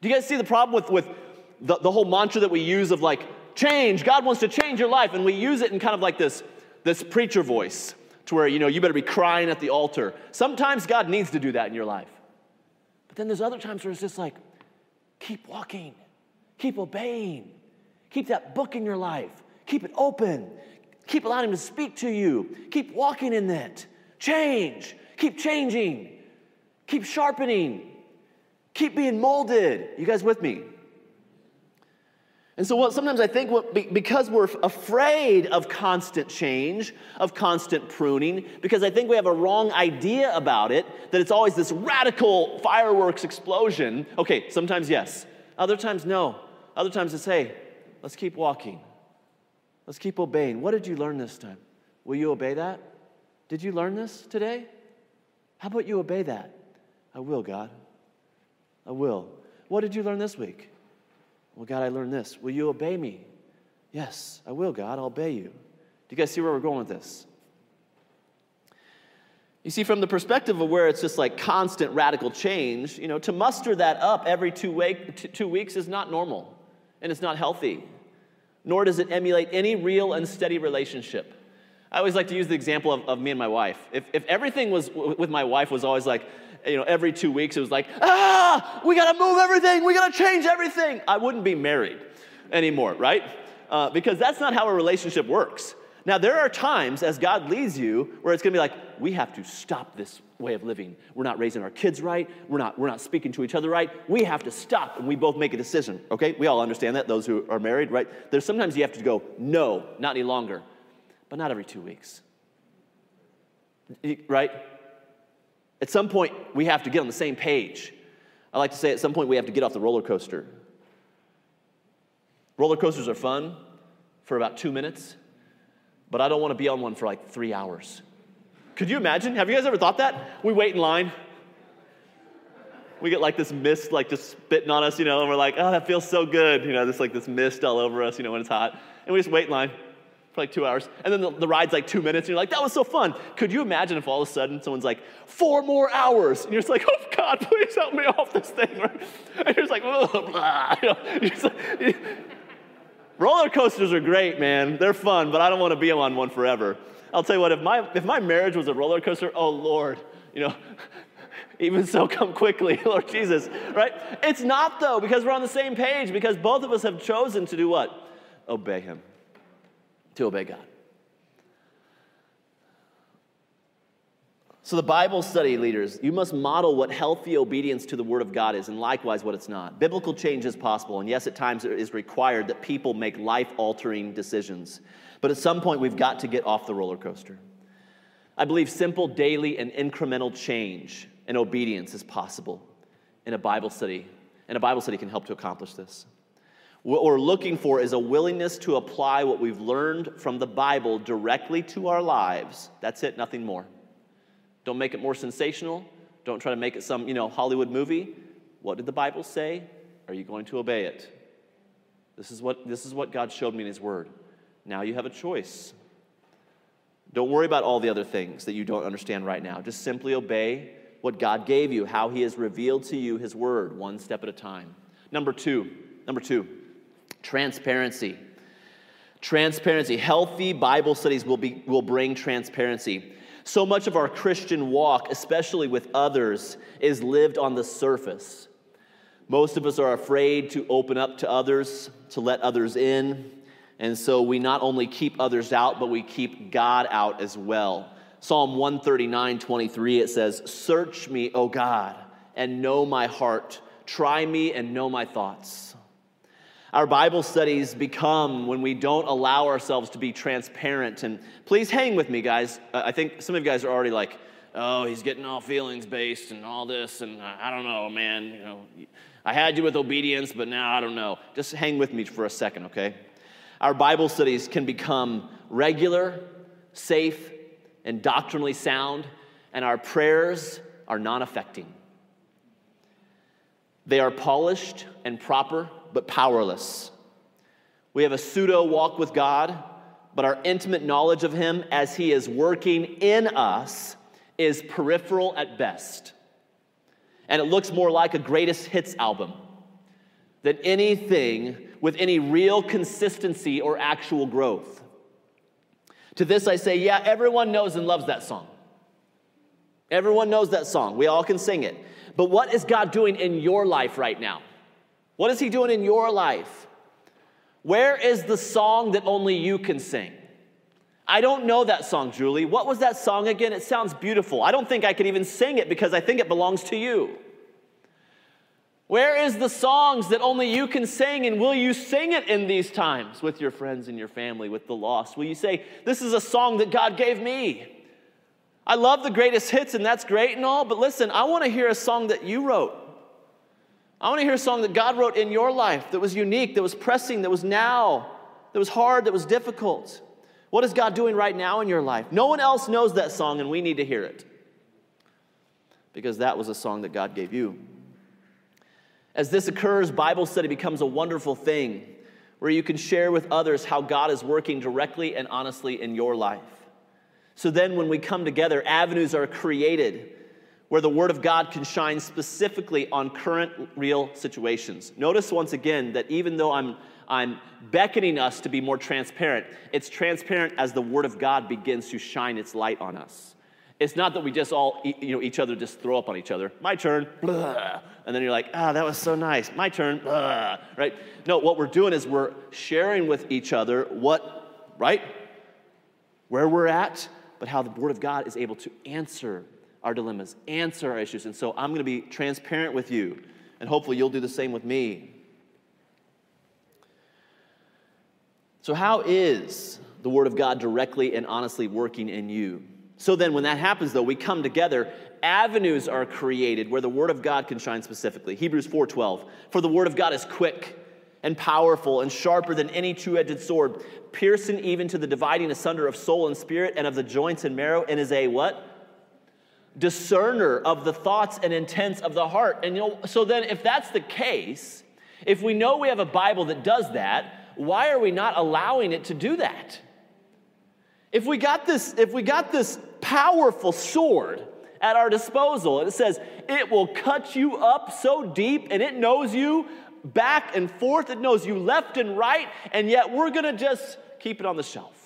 Do you guys see the problem with, with the, the whole mantra that we use of like, change. God wants to change your life. And we use it in kind of like this, this preacher voice to where, you know, you better be crying at the altar. Sometimes God needs to do that in your life. Then there's other times where it's just like, keep walking, keep obeying, keep that book in your life, keep it open, keep allowing Him to speak to you, keep walking in that, change, keep changing, keep sharpening, keep being molded. You guys with me? And so, what sometimes I think what, because we're afraid of constant change, of constant pruning, because I think we have a wrong idea about it, that it's always this radical fireworks explosion. Okay, sometimes yes, other times no. Other times it's, hey, let's keep walking, let's keep obeying. What did you learn this time? Will you obey that? Did you learn this today? How about you obey that? I will, God. I will. What did you learn this week? Well, God, I learned this. Will you obey me? Yes, I will, God. I'll obey you. Do you guys see where we're going with this? You see, from the perspective of where it's just like constant radical change, you know, to muster that up every two, two weeks is not normal and it's not healthy, nor does it emulate any real and steady relationship. I always like to use the example of, of me and my wife. If, if everything was with my wife was always like, you know, every two weeks it was like, ah, we got to move everything, we got to change everything. I wouldn't be married anymore, right? Uh, because that's not how a relationship works. Now, there are times as God leads you where it's to be like, we have to stop this way of living. We're not raising our kids right. We're not, we're not speaking to each other right. We have to stop. And we both make a decision, okay? We all understand that, those who are married, right? There's sometimes you have to go, no, not any longer, but not every two weeks, right? At some point, we have to get on the same page. I like to say at some point, we have to get off the roller coaster. Roller coasters are fun for about two minutes, but I don't want to be on one for like three hours. Could you imagine? Have you guys ever thought that? We wait in line. We get like this mist, like just spitting on us, you know, and we're like, oh, that feels so good. You know, this like this mist all over us, you know, when it's hot. And we just wait in line for like two hours. And then the, the, ride's like two minutes, and you're like, that was so fun. Could you imagine if all of a sudden someone's like, four more hours? And you're just like, oh God, please help me off this thing. And you're just like, oh, blah. [laughs] You know, like, [laughs] roller coasters are great, man. They're fun, but I don't want to be on one forever. I'll tell you what, if my, if my marriage was a roller coaster, oh Lord, you know, [laughs] even so, come quickly, Lord Jesus, right? It's not though, because we're on the same page, because both of us have chosen to do what? Obey Him to obey God. So, the Bible study leaders, you must model what healthy obedience to the Word of God is, and likewise what it's not. Biblical change is possible, and yes, at times it is required that people make life altering decisions. But at some point, we've got to get off the roller coaster. I believe simple daily and incremental change and obedience is possible in a Bible study, and a Bible study can help to accomplish this. What we're looking for is a willingness to apply what we've learned from the Bible directly to our lives. That's it, nothing more. Don't make it more sensational. Don't try to make it some, you know, Hollywood movie. What did the Bible say? Are you going to obey it? This is what, this is what God showed me in His Word. Now you have a choice. Don't worry about all the other things that you don't understand right now. Just simply obey what God gave you, how He has revealed to you His Word, one step at a time. Number two, number two, transparency. Transparency. Healthy Bible studies will, be, will bring transparency. So much of our Christian walk, especially with others, is lived on the surface. Most of us are afraid to open up to others, to let others in. And so we not only keep others out, but we keep God out as well. Psalm 139 23, it says, Search me, O God, and know my heart. Try me and know my thoughts. Our Bible studies become when we don't allow ourselves to be transparent. And please hang with me, guys. Uh, I think some of you guys are already like, oh, he's getting all feelings based and all this. And I don't know, man. You know, I had you with obedience, but now I don't know. Just hang with me for a second, okay? Our Bible studies can become regular, safe, and doctrinally sound, and our prayers are non affecting. They are polished and proper but powerless. We have a pseudo walk with God, but our intimate knowledge of Him as He is working in us is peripheral at best. And it looks more like a greatest hits album than anything with any real consistency or actual growth. To this I say, yeah, everyone knows and loves that song. Everyone knows that song. We all can sing it. But what is God doing in your life right now? What is He doing in your life? Where is the song that only you can sing? I don't know that song, Julie. What was that song again? It sounds beautiful. I don't think I could even sing it because I think it belongs to you. Where is the songs that only you can sing, and will you sing it in these times with your friends and your family, with the lost? Will you say, This is a song that God gave me? I love the greatest hits, and that's great and all, but listen, I want to hear a song that you wrote. I want to hear a song that God wrote in your life that was unique, that was pressing, that was now, that was hard, that was difficult. What is God doing right now in your life? No one else knows that song, and we need to hear it because that was a song that God gave you. As this occurs, Bible study becomes a wonderful thing where you can share with others how God is working directly and honestly in your life. So then, when we come together, avenues are created where the Word of God can shine specifically on current real situations. Notice once again that even though I'm, I'm beckoning us to be more transparent, it's transparent as the Word of God begins to shine its light on us. It's not that we just all, you know, each other just throw up on each other. My turn, blah, and then you're like, ah, oh, that was so nice. My turn, blah, right? No, what we're doing is we're sharing with each other what, right? Where we're at, but how the Word of God is able to answer our dilemmas, answer our issues. And so I'm going to be transparent with you, and hopefully you'll do the same with me. So, how is the Word of God directly and honestly working in you? So then, when that happens, though, we come together. Avenues are created where the Word of God can shine specifically. Hebrews 4:12. For the Word of God is quick and powerful and sharper than any two-edged sword, piercing even to the dividing asunder of soul and spirit and of the joints and marrow, and is a what? Discerner of the thoughts and intents of the heart. And you know, so then if that's the case, if we know we have a Bible that does that, why are we not allowing it to do that? If we got this, if we got this powerful sword at our disposal, and it says it will cut you up so deep and it knows you back and forth, it knows you left and right, and yet we're gonna just keep it on the shelf.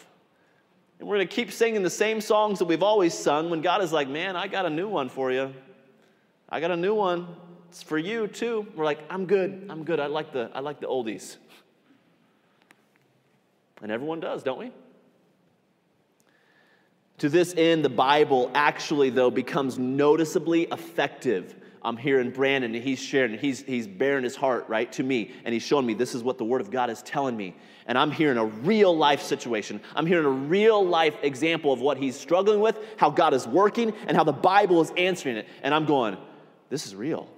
And we're going to keep singing the same songs that we've always sung when God is like, man, I got a new one for you. I got a new one. It's for you too. We're like, I'm good. I'm good. I like the, I like the oldies. And everyone does, don't we? To this end, the Bible actually, though, becomes noticeably effective. I'm hearing Brandon, and he's sharing, he's, he's bearing his heart, right, to me, and he's showing me this is what the Word of God is telling me. And I'm hearing a real life situation. I'm hearing a real life example of what he's struggling with, how God is working, and how the Bible is answering it. And I'm going, this is real.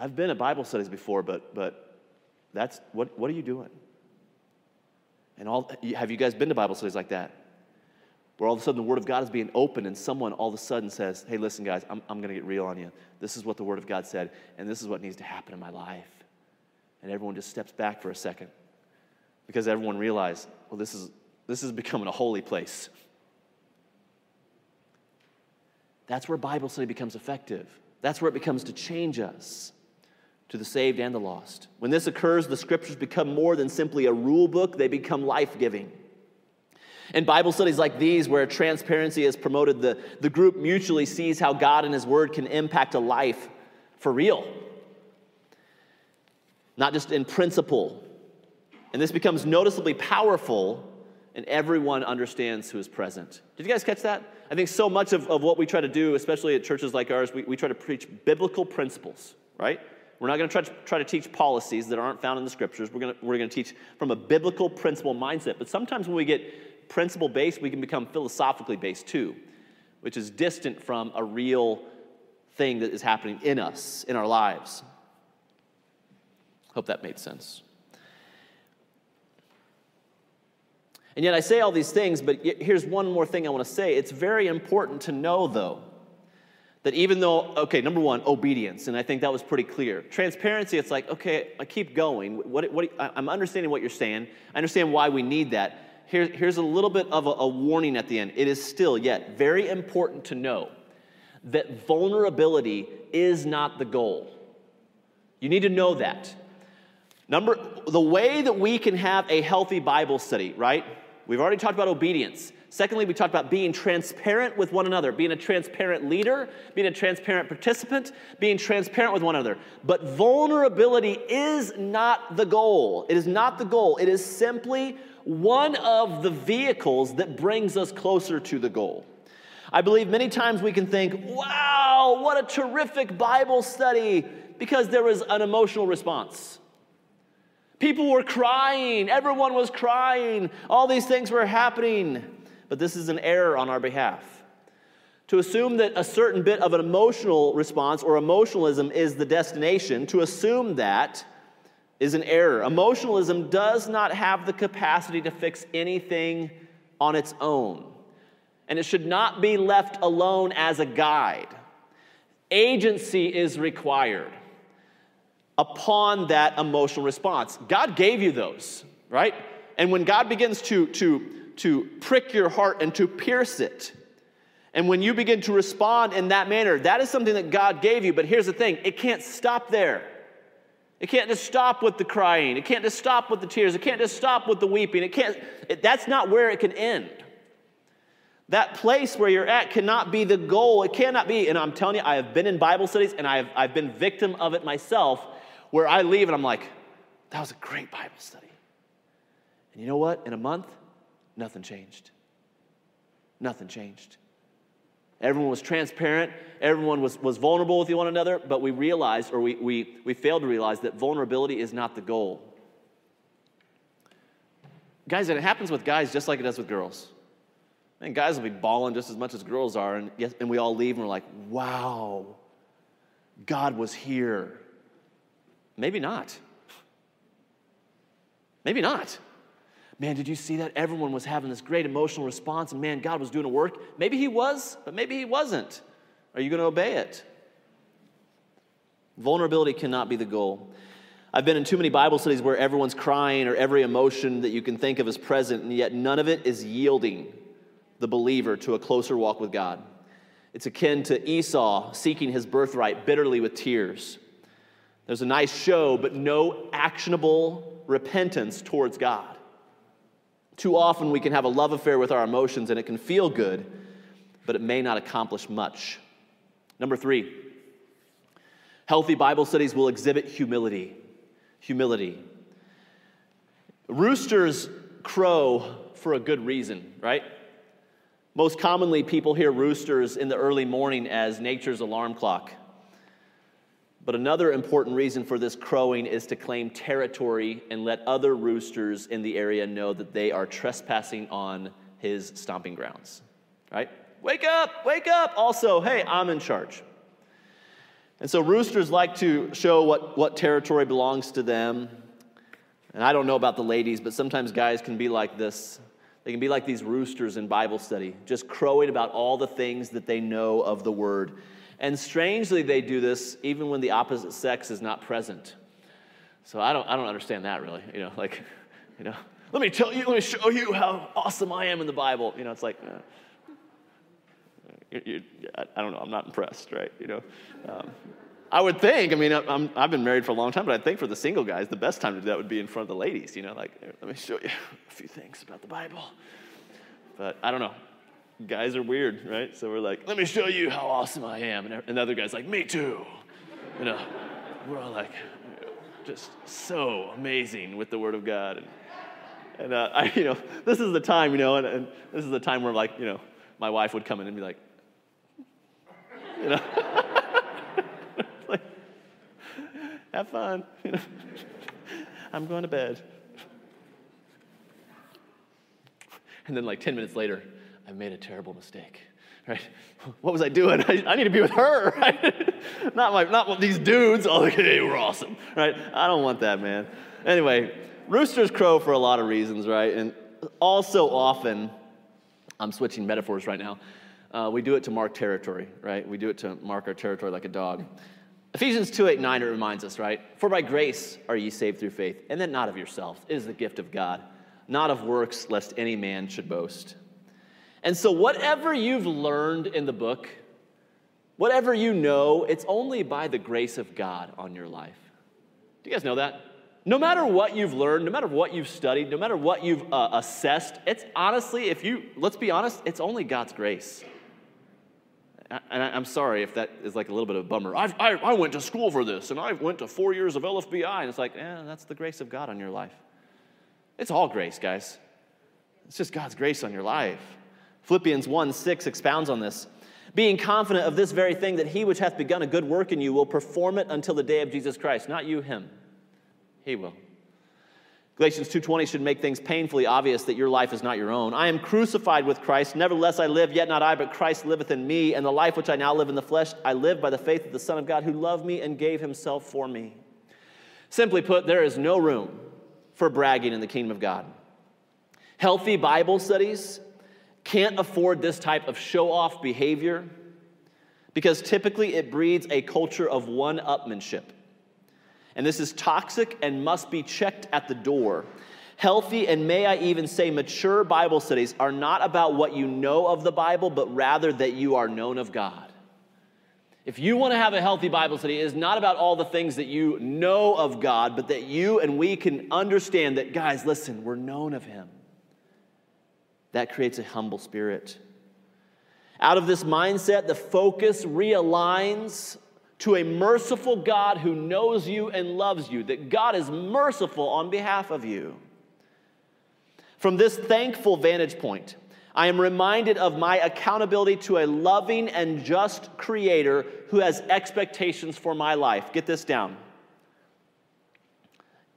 I've been at Bible studies before, but, but that's, what, what are you doing? And all, have you guys been to Bible studies like that? Where all of a sudden the Word of God is being opened and someone all of a sudden says, hey, listen, guys, I'm, I'm going to get real on you. This is what the Word of God said, and this is what needs to happen in my life. And everyone just steps back for a second because everyone realized, well, this is, this is becoming a holy place. That's where Bible study becomes effective. That's where it becomes to change us to the saved and the lost. When this occurs, the scriptures become more than simply a rule book, they become life giving. In Bible studies like these, where transparency is promoted, the, the group mutually sees how God and His Word can impact a life for real, not just in principle. And this becomes noticeably powerful, and everyone understands who is present. Did you guys catch that? I think so much of, of what we try to do, especially at churches like ours, we, we try to preach biblical principles, right? We're not going to try to try to teach policies that aren't found in the scriptures. We're going to, we're going to teach from a biblical principle mindset. But sometimes when we get principle based, we can become philosophically based too, which is distant from a real thing that is happening in us, in our lives. Hope that made sense. And yet I say all these things, but here's one more thing I want to say. It's very important to know, though, that even though, okay, number one, obedience, and I think that was pretty clear. Transparency, it's like, okay, I keep going. What, what, I'm understanding what you're saying. I understand why we need that. Here, here's a little bit of a, a warning at the end. It is still, yet, very important to know that vulnerability is not the goal. You need to know that. Number, the way that we can have a healthy Bible study, right? We've already talked about obedience. Secondly, we talked about being transparent with one another, being a transparent leader, being a transparent participant, being transparent with one another. But vulnerability is not the goal. It is not the goal. It is simply one of the vehicles that brings us closer to the goal. I believe many times we can think, wow, what a terrific Bible study, because there was an emotional response. People were crying, everyone was crying, all these things were happening but this is an error on our behalf. To assume that a certain bit of an emotional response or emotionalism is the destination, to assume that is an error. Emotionalism does not have the capacity to fix anything on its own, and it should not be left alone as a guide. Agency is required upon that emotional response. God gave you those, right? And when God begins to, to to prick your heart and to pierce it. And when you begin to respond in that manner, that is something that God gave you. But here's the thing it can't stop there. It can't just stop with the crying. It can't just stop with the tears. It can't just stop with the weeping. It can't, it, that's not where it can end. That place where you're at cannot be the goal. It cannot be. And I'm telling you, I have been in Bible studies and I've, I've been victim of it myself where I leave and I'm like, that was a great Bible study. And you know what? In a month, Nothing changed. Nothing changed. Everyone was transparent, everyone was, was vulnerable with one another, but we realized, or we, we, we failed to realize, that vulnerability is not the goal. Guys, and it happens with guys just like it does with girls. And guys will be bawling just as much as girls are, and, yes, and we all leave and we're like, wow, God was here. Maybe not. Maybe not. Man, did you see that? Everyone was having this great emotional response, and man, God was doing a work. Maybe He was, but maybe He wasn't. Are you going to obey it? Vulnerability cannot be the goal. I've been in too many Bible studies where everyone's crying or every emotion that you can think of is present, and yet none of it is yielding the believer to a closer walk with God. It's akin to Esau seeking his birthright bitterly with tears. There's a nice show, but no actionable repentance towards God. Too often we can have a love affair with our emotions and it can feel good, but it may not accomplish much. Number three, healthy Bible studies will exhibit humility. Humility. Roosters crow for a good reason, right? Most commonly, people hear roosters in the early morning as nature's alarm clock. But another important reason for this crowing is to claim territory and let other roosters in the area know that they are trespassing on his stomping grounds. Right? Wake up, wake up. Also, hey, I'm in charge. And so roosters like to show what, what territory belongs to them. And I don't know about the ladies, but sometimes guys can be like this. They can be like these roosters in Bible study, just crowing about all the things that they know of the word. And strangely, they do this even when the opposite sex is not present. So I don't, I don't understand that really. You know, [laughs] like, you know, let me tell you, let me show you how awesome I am in the Bible. You know, it's like, uh, you, you, I don't know, I'm not impressed, right? You know, um, I would think, I mean, I'm, I've been married for a long time, but I think for the single guys, the best time to do that would be in front of the ladies, you know, like, let me show you a few things about the Bible. But I don't know guys are weird, right? So we're like, let me show you how awesome I am. And another guy's like, me too. You know, we're all like, just so amazing with the Word of God. And, and uh, I, you know, this is the time, you know, and, and, this is the time where, like, you know, my wife would come in and be like, you know, [laughs] like, have fun. [laughs] You know, I'm going to bed. And then, like 10 minutes later, I made a terrible mistake. Right? [laughs] What was I doing? [laughs] I, I need to be with her, [laughs] right? not my, not these dudes. Oh, hey, we're awesome, right? I don't want that, man. Anyway, roosters crow for a lot of reasons, right? And also often, I'm switching metaphors right now. Uh, we do it to mark territory, right? We do it to mark our territory like a dog. Ephesians 2 8 9, it reminds us, right? For by grace are ye saved through faith, and then not of yourselves. It is the gift of God, not of works, lest any man should boast. And so, whatever you've learned in the book, whatever you know, it's only by the grace of God on your life. Do you guys know that? No matter what you've learned, no matter what you've studied, no matter what you've uh, assessed, it's honestly, if you, let's be honest, it's only God's grace. And I'm sorry if that is like a little bit of a bummer. I, I, I went to school for this and I went to four years of LFBI, and it's like, eh, that's the grace of God on your life. It's all grace, guys. It's just God's grace on your life. Philippians 1 6 expounds on this. Being confident of this very thing, that he which hath begun a good work in you will perform it until the day of Jesus Christ. Not you, him. He will. Galatians 2:20 should make things painfully obvious that your life is not your own. I am crucified with Christ, nevertheless I live, yet not I, but Christ liveth in me, and the life which I now live in the flesh, I live by the faith of the Son of God who loved me and gave himself for me. Simply put, there is no room for bragging in the kingdom of God. Healthy Bible studies can't afford this type of show off behavior because typically it breeds a culture of one upmanship. And this is toxic and must be checked at the door. Healthy and may I even say mature Bible studies are not about what you know of the Bible, but rather that you are known of God. If you want to have a healthy Bible study, it is not about all the things that you know of God, but that you and we can understand that, guys, listen, we're known of Him. That creates a humble spirit. Out of this mindset, the focus realigns to a merciful God who knows you and loves you, that God is merciful on behalf of you. From this thankful vantage point, I am reminded of my accountability to a loving and just creator who has expectations for my life. Get this down.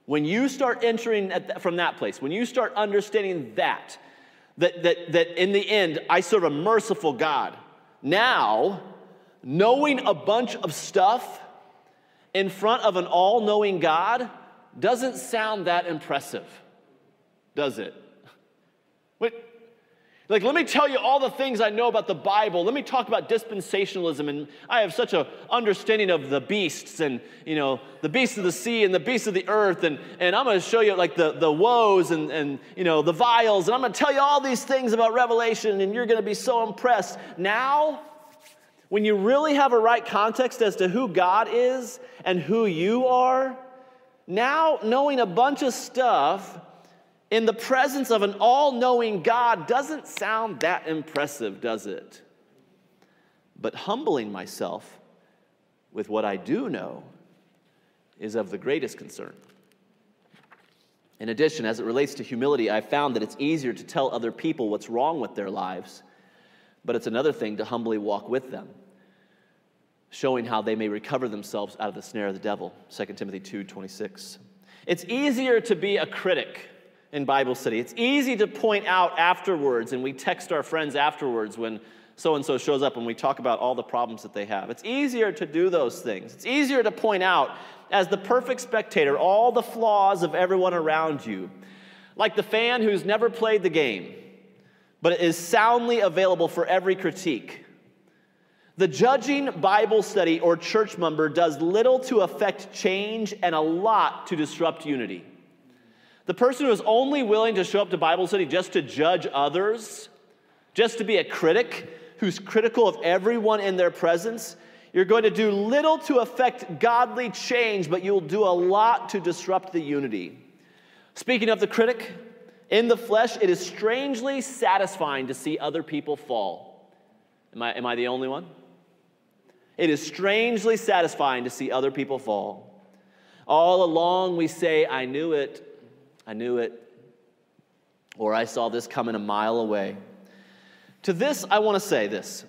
When you start entering from that place, when you start understanding that, that, that, that in the end, I serve a merciful God. Now, knowing a bunch of stuff in front of an all knowing God doesn't sound that impressive, does it? Like, let me tell you all the things I know about the Bible. Let me talk about dispensationalism. And I have such an understanding of the beasts and, you know, the beasts of the sea and the beasts of the earth. And, and I'm going to show you, like, the, the woes and, and, you know, the vials. And I'm going to tell you all these things about Revelation. And you're going to be so impressed. Now, when you really have a right context as to who God is and who you are, now knowing a bunch of stuff in the presence of an all knowing God doesn't sound that impressive, does it? But humbling myself with what I do know is of the greatest concern. In addition, as it relates to humility, I've found that it's easier to tell other people what's wrong with their lives, but it's another thing to humbly walk with them, showing how they may recover themselves out of the snare of the devil. 2 Timothy 2 26. It's easier to be a critic in Bible study. It's easy to point out afterwards, and we text our friends afterwards when so and so shows up and we talk about all the problems that they have. It's easier to do those things. It's easier to point out, as the perfect spectator, all the flaws of everyone around you. Like the fan who's never played the game, but is soundly available for every critique. The judging Bible study or church member does little to affect change and a lot to disrupt unity. The person who is only willing to show up to Bible study just to judge others, just to be a critic, who's critical of everyone in their presence, you're going to do little to affect godly change, but you'll do a lot to disrupt the unity. Speaking of the critic, in the flesh, it is strangely satisfying to see other people fall. Am I, am I the only one? It is strangely satisfying to see other people fall. All along, we say, I knew it, I knew it, or I saw this coming a mile away. To this, I want to say this.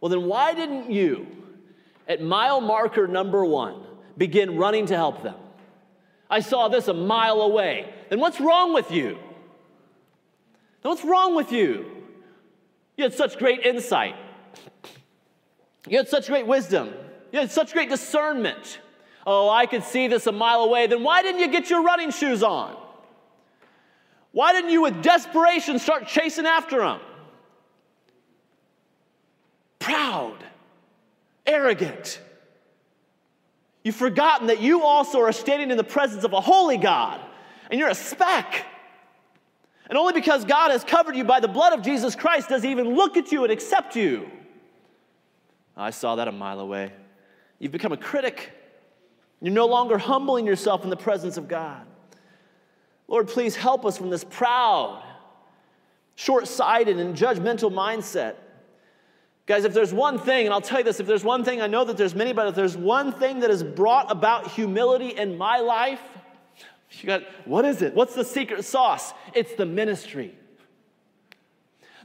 Well, then, why didn't you, at mile marker number one, begin running to help them? I saw this a mile away. Then what's wrong with you? Then what's wrong with you? You had such great insight. You had such great wisdom. You had such great discernment. Oh, I could see this a mile away. Then why didn't you get your running shoes on? Why didn't you, with desperation, start chasing after him? proud, arrogant. You've forgotten that you also are standing in the presence of a holy God and you're a speck. And only because God has covered you by the blood of Jesus Christ does he even look at you and accept you. I saw that a mile away. You've become a critic. You're no longer humbling yourself in the presence of God. Lord, please help us from this proud, short sighted, and judgmental mindset. Guys, if there's one thing, and I'll tell you this, if there's one thing, I know that there's many, but if there's one thing that has brought about humility in my life, you got, what is it? What's the secret sauce? It's the ministry.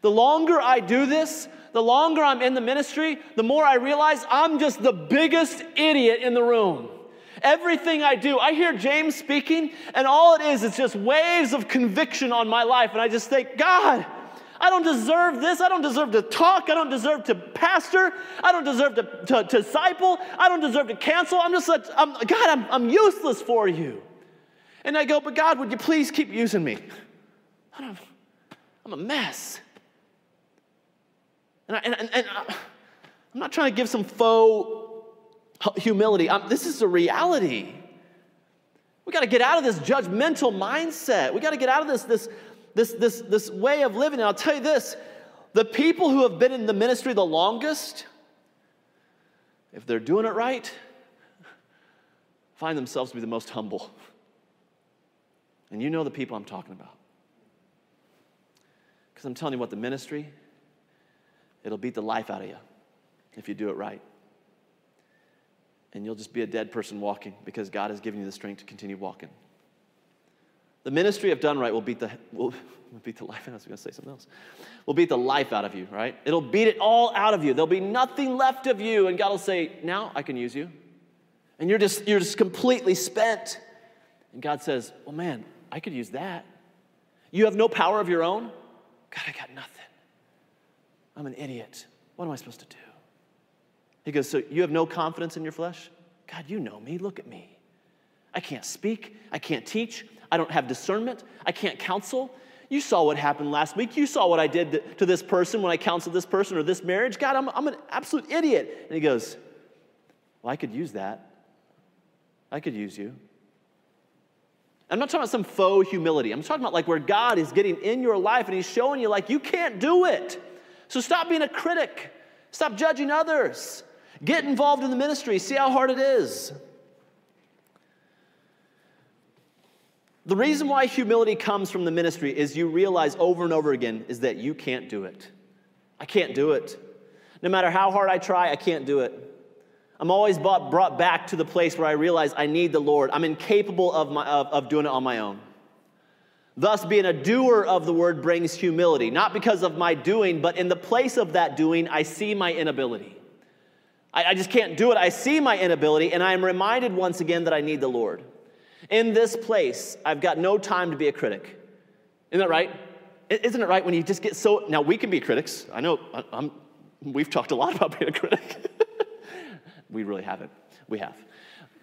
The longer I do this, the longer I'm in the ministry, the more I realize I'm just the biggest idiot in the room. Everything I do, I hear James speaking, and all it is, it's just waves of conviction on my life. And I just think, God, I don't deserve this. I don't deserve to talk. I don't deserve to pastor. I don't deserve to, to, to disciple. I don't deserve to cancel. I'm just like, I'm, God, I'm, I'm useless for you. And I go, but God, would you please keep using me? I'm a mess. And, I, I'm not trying to give some faux humility. I'm, this is a reality. We got to get out of this judgmental mindset. We got to get out of this, this, this, this, this way of living. And I'll tell you this the people who have been in the ministry the longest, if they're doing it right, find themselves to be the most humble. And you know the people I'm talking about. Because I'm telling you what, the ministry, it'll beat the life out of you if you do it right. And you'll just be a dead person walking because God has given you the strength to continue walking. The ministry of done right will beat the, will, [laughs] beat the life. Out of us. I was going to say something else. Will beat the life out of you, right? It'll beat it all out of you. There'll be nothing left of you, and God will say, "Now I can use you," and you're just you're just completely spent. And God says, "Well, man, I could use that. You have no power of your own. God, I got nothing. I'm an idiot. What am I supposed to do?" He goes, "So you have no confidence in your flesh? God, you know me. Look at me. I can't speak. I can't teach. I don't have discernment. I can't counsel. You saw what happened last week. You saw what I did to this person when I counseled this person or this marriage. God, I'm, I'm an absolute idiot. And he goes, Well, I could use that. I could use you. I'm not talking about some faux humility. I'm talking about like where God is getting in your life and He's showing you, like, you can't do it. So stop being a critic. Stop judging others. Get involved in the ministry. See how hard it is. The reason why humility comes from the ministry is you realize over and over again is that you can't do it. I can't do it. No matter how hard I try, I can't do it. I'm always brought, back to the place where I realize I need the Lord. I'm incapable of, my, of, of doing it on my own. Thus, being a doer of the word brings humility, not because of my doing, but in the place of that doing, I see my inability. I, I just can't do it. I see my inability, and I am reminded once again that I need the Lord. In this place, I've got no time to be a critic. Isn't that right? Isn't it right when you just get so. Now, we can be critics. I know I'm, we've talked a lot [laughs] about being a critic. [laughs] we really haven't. We have.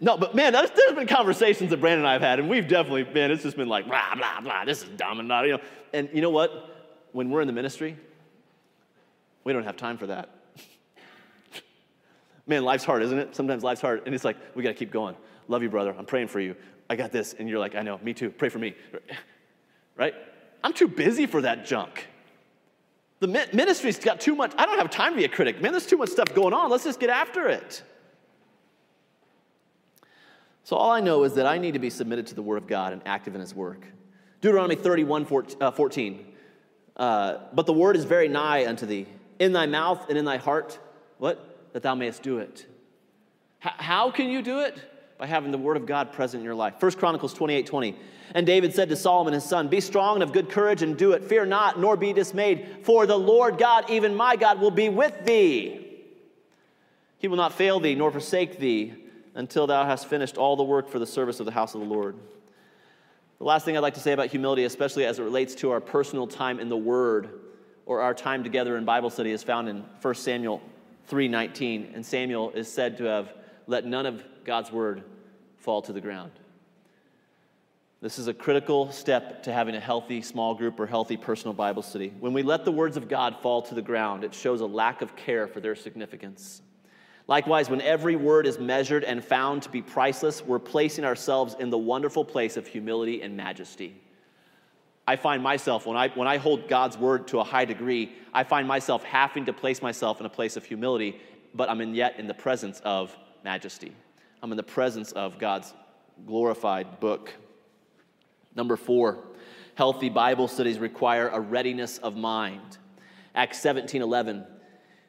No, but man, there's, been conversations that Brandon and I have had, and we've definitely been, it's just been like, blah, blah, blah, this is dumb and not, you know. And you know what? When we're in the ministry, we don't have time for that. Man, life's hard, isn't it? Sometimes life's hard, and it's like, we got to keep going. Love you, brother. I'm praying for you. I got this. And you're like, I know, me too. Pray for me. Right? I'm too busy for that junk. The ministry's got too much. I don't have time to be a critic. Man, there's too much stuff going on. Let's just get after it. So all I know is that I need to be submitted to the Word of God and active in His work. Deuteronomy 31 uh, 14. Uh, but the Word is very nigh unto thee, in thy mouth and in thy heart. What? That thou mayest do it. H- how can you do it? By having the Word of God present in your life. 1 Chronicles 28 20. And David said to Solomon his son, Be strong and of good courage and do it. Fear not, nor be dismayed, for the Lord God, even my God, will be with thee. He will not fail thee, nor forsake thee until thou hast finished all the work for the service of the house of the Lord. The last thing I'd like to say about humility, especially as it relates to our personal time in the Word or our time together in Bible study, is found in 1 Samuel 3:19. And Samuel is said to have let none of God's word fall to the ground. This is a critical step to having a healthy small group or healthy personal Bible study. When we let the words of God fall to the ground, it shows a lack of care for their significance. Likewise, when every word is measured and found to be priceless, we're placing ourselves in the wonderful place of humility and majesty. I find myself, when I, when I hold God's word to a high degree, I find myself having to place myself in a place of humility, but I'm in yet in the presence of majesty. I'm in the presence of God's glorified book. Number four, healthy Bible studies require a readiness of mind. Acts 17 11.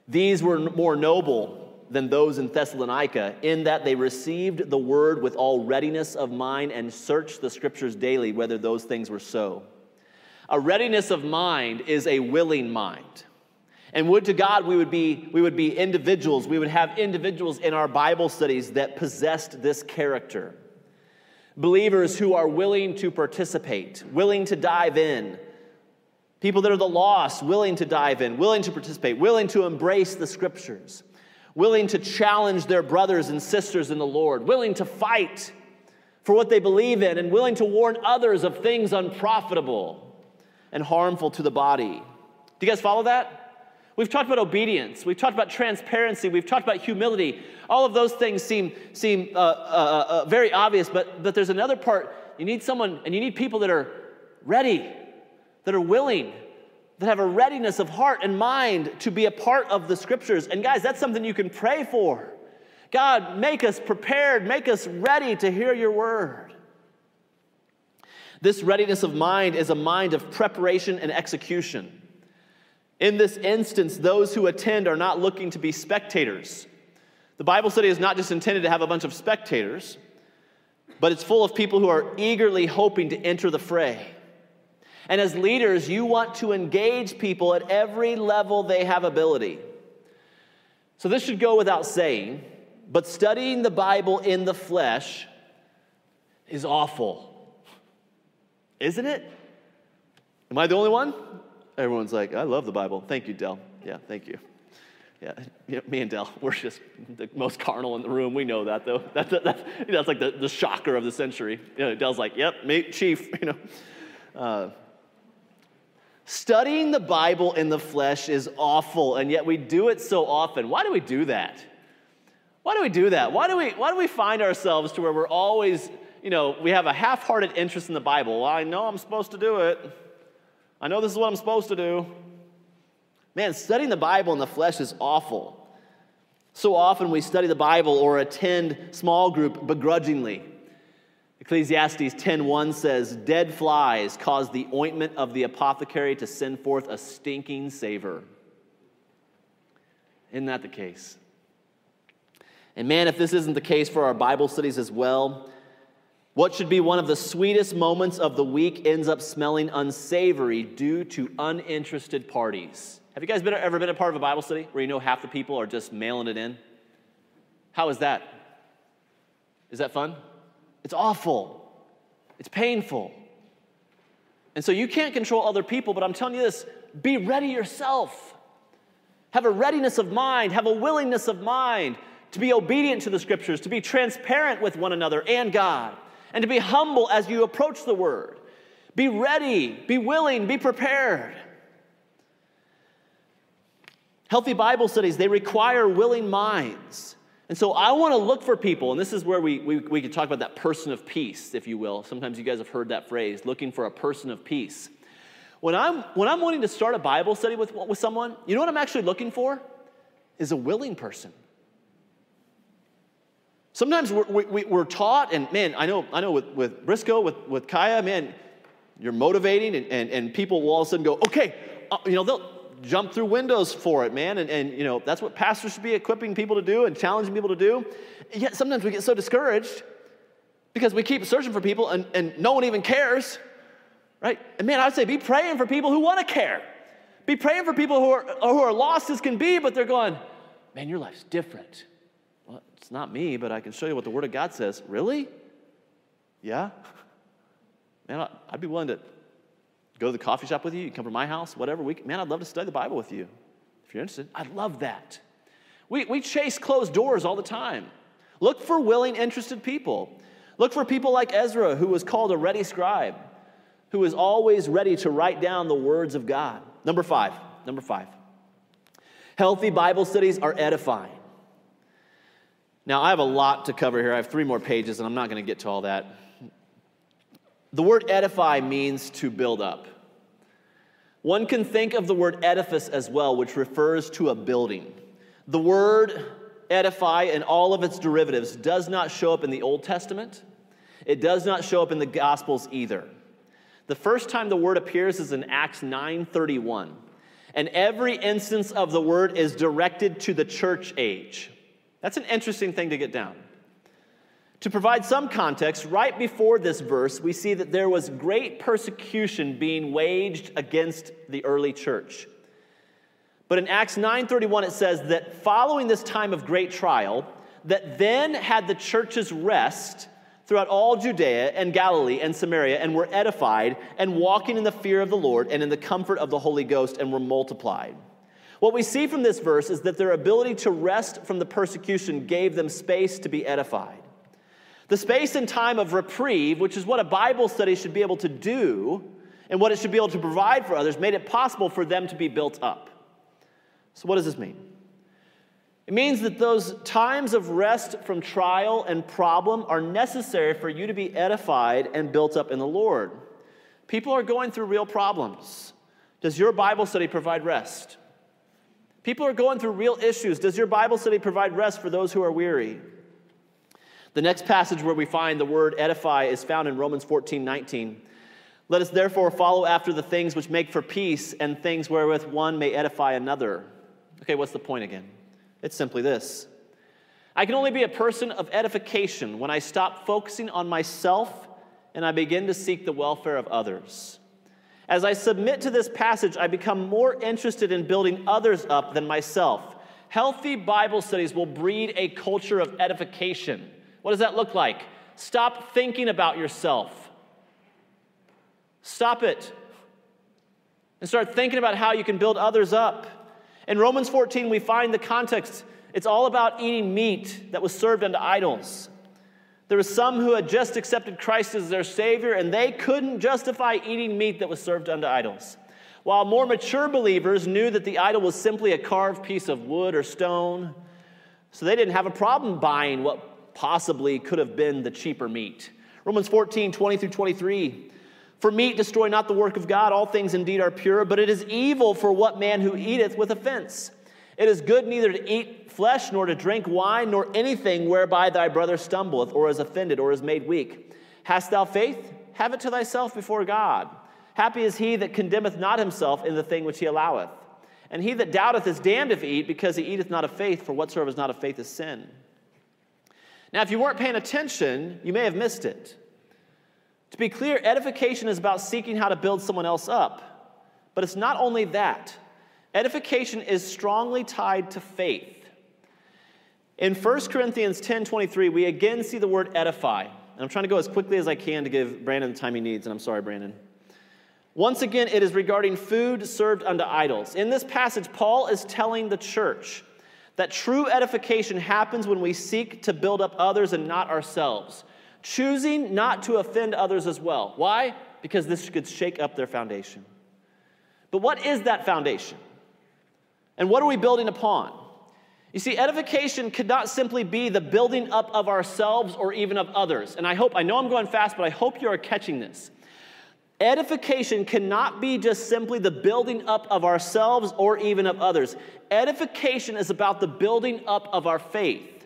These were more noble than those in Thessalonica, in that they received the word with all readiness of mind and searched the scriptures daily whether those things were so. A readiness of mind is a willing mind. And would to God we would be we would be individuals, we would have individuals in our Bible studies that possessed this character. Believers who are willing to participate, willing to dive in. People that are the lost, willing to dive in, willing to participate, willing to embrace the scriptures willing to challenge their brothers and sisters in the Lord, willing to fight for what they believe in, and willing to warn others of things unprofitable and harmful to the body. Do you guys follow that? We've talked about obedience. We've talked about transparency. We've talked about humility. All of those things seem, seem uh, uh, uh, uh very obvious, but, but there's another part. You need someone, and you need people that are ready, that are willing, that have a readiness of heart and mind to be a part of the scriptures. And guys, that's something you can pray for. God, make us prepared, make us ready to hear your word. This readiness of mind is a mind of preparation and execution. In this instance, those who attend are not looking to be spectators. The Bible study is not just intended to have a bunch of spectators, but it's full of people who are eagerly hoping to enter the fray. And as leaders, you want to engage people at every level they have ability. So this should go without saying, but studying the Bible in the flesh is awful. Isn't it? Am I the only one? Everyone's like, I love the Bible. Thank you, Dell. Yeah, thank you. Yeah, [laughs] you know, me and Dell, we're just the most carnal in the room. We know that, though. [laughs] That's, that's, that's like the, the shocker of the century. You know, Dell's like, yep, me, chief, [laughs] you know. Uh, Studying the Bible in the flesh is awful, and yet we do it so often. Why do we do that? Why do we do that? Why do we, why do we find ourselves to where we're always, you know, we have a half hearted interest in the Bible? Well, I know I'm supposed to do it. I know this is what I'm supposed to do. Man, studying the Bible in the flesh is awful. So often we study the Bible or attend small group begrudgingly. Ecclesiastes 10:1 says, "Dead flies cause the ointment of the apothecary to send forth a stinking savor." Isn't that the case? And man, if this isn't the case for our Bible studies as well, What should be one of the sweetest moments of the week ends up smelling unsavory due to uninterested parties. Have you guys been, ever been a part of a Bible study where you know half the people are just mailing it in? How is that? Is that fun? It's awful. It's painful. And so you can't control other people, but I'm telling you this be ready yourself. Have a readiness of mind, have a willingness of mind to be obedient to the scriptures, to be transparent with one another and God and to be humble as you approach the word. Be ready, be willing, be prepared. Healthy Bible studies, they require willing minds. And so I want to look for people, and this is where we, we, we could talk about that person of peace, if you will. Sometimes you guys have heard that phrase, looking for a person of peace. When I'm, when I'm wanting to start a Bible study with, with someone, you know what I'm actually looking for? Is a willing person. Sometimes we're, we, are taught, and man, I know, I know with, with Briscoe, with, with Kaya, man, you're motivating, and, and, and people will all of a sudden go, okay, uh, you know, they'll jump through windows for it, man. And, and, you know, that's what pastors should be equipping people to do and challenging people to do. yet sometimes we get so discouraged because we keep searching for people and, and no one even cares, right? And man, I'd say be praying for people who want to care. Be praying for people who are, who are lost as can be, but they're going, man, your life's different. It's not me, but I can show you what the Word of God says. Really? Yeah? [laughs] Man, I'd be willing to go to the coffee shop with you. You come to my house, whatever. We, man, I'd love to study the Bible with you. If you're interested, I'd love that. We, we chase closed doors all the time. Look for willing, interested people. Look for people like Ezra, who was called a ready scribe, who is always ready to write down the words of God. Number five, number five. Healthy Bible studies are edifying. Now, I have a lot to cover here. I have three more pages, and I'm not going to get to all that. The word edify means to build up. One can think of the word edifice as well, which refers to a building. The word edify and all of its derivatives does not show up in the Old Testament. It does not show up in the Gospels either. The first time the word appears is in Acts 9:31. And every instance of the word is directed to the church age. That's an interesting thing to get down. To provide some context, right before this verse, we see that there was great persecution being waged against the early church. But in Acts 9:31 it says that following this time of great trial, that then had the churches rest throughout all Judea and Galilee and Samaria and were edified and walking in the fear of the Lord and in the comfort of the Holy Ghost and were multiplied. What we see from this verse is that their ability to rest from the persecution gave them space to be edified. The space and time of reprieve, which is what a Bible study should be able to do and what it should be able to provide for others, made it possible for them to be built up. So, what does this mean? It means that those times of rest from trial and problem are necessary for you to be edified and built up in the Lord. People are going through real problems. Does your Bible study provide rest? People are going through real issues. Does your Bible study provide rest for those who are weary? The next passage where we find the word edify is found in Romans 14 19. Let us therefore follow after the things which make for peace and things wherewith one may edify another. Okay, what's the point again? It's simply this I can only be a person of edification when I stop focusing on myself and I begin to seek the welfare of others. As I submit to this passage, I become more interested in building others up than myself. Healthy Bible studies will breed a culture of edification. What does that look like? Stop thinking about yourself. Stop it. And start thinking about how you can build others up. In Romans 14, we find the context. It's all about eating meat that was served unto idols. There were some who had just accepted Christ as their Savior, and they couldn't justify eating meat that was served unto idols. While more mature believers knew that the idol was simply a carved piece of wood or stone, so they didn't have a problem buying what possibly could have been the cheaper meat. Romans 14, 20 through 23. For meat destroy not the work of God, all things indeed are pure, but it is evil for what man who eateth with offense. It is good neither to eat flesh, nor to drink wine, nor anything whereby thy brother stumbleth, or is offended, or is made weak. Hast thou faith? Have it to thyself before God. Happy is he that condemneth not himself in the thing which he alloweth. And he that doubteth is damned if he eat, because he eateth not of faith, for whatsoever is not of faith is sin. Now, if you weren't paying attention, you may have missed it. To be clear, edification is about seeking how to build someone else up. But it's not only that, edification is strongly tied to faith. In 1 Corinthians 10 23, we again see the word edify. And I'm trying to go as quickly as I can to give Brandon the time he needs, and I'm sorry, Brandon. Once again, it is regarding food served unto idols. In this passage, Paul is telling the church that true edification happens when we seek to build up others and not ourselves, choosing not to offend others as well. Why? Because this could shake up their foundation. But what is that foundation? And what are we building upon? You see, edification could not simply be the building up of ourselves or even of others. And I hope, I know I'm going fast, but I hope you are catching this. Edification cannot be just simply the building up of ourselves or even of others. Edification is about the building up of our faith.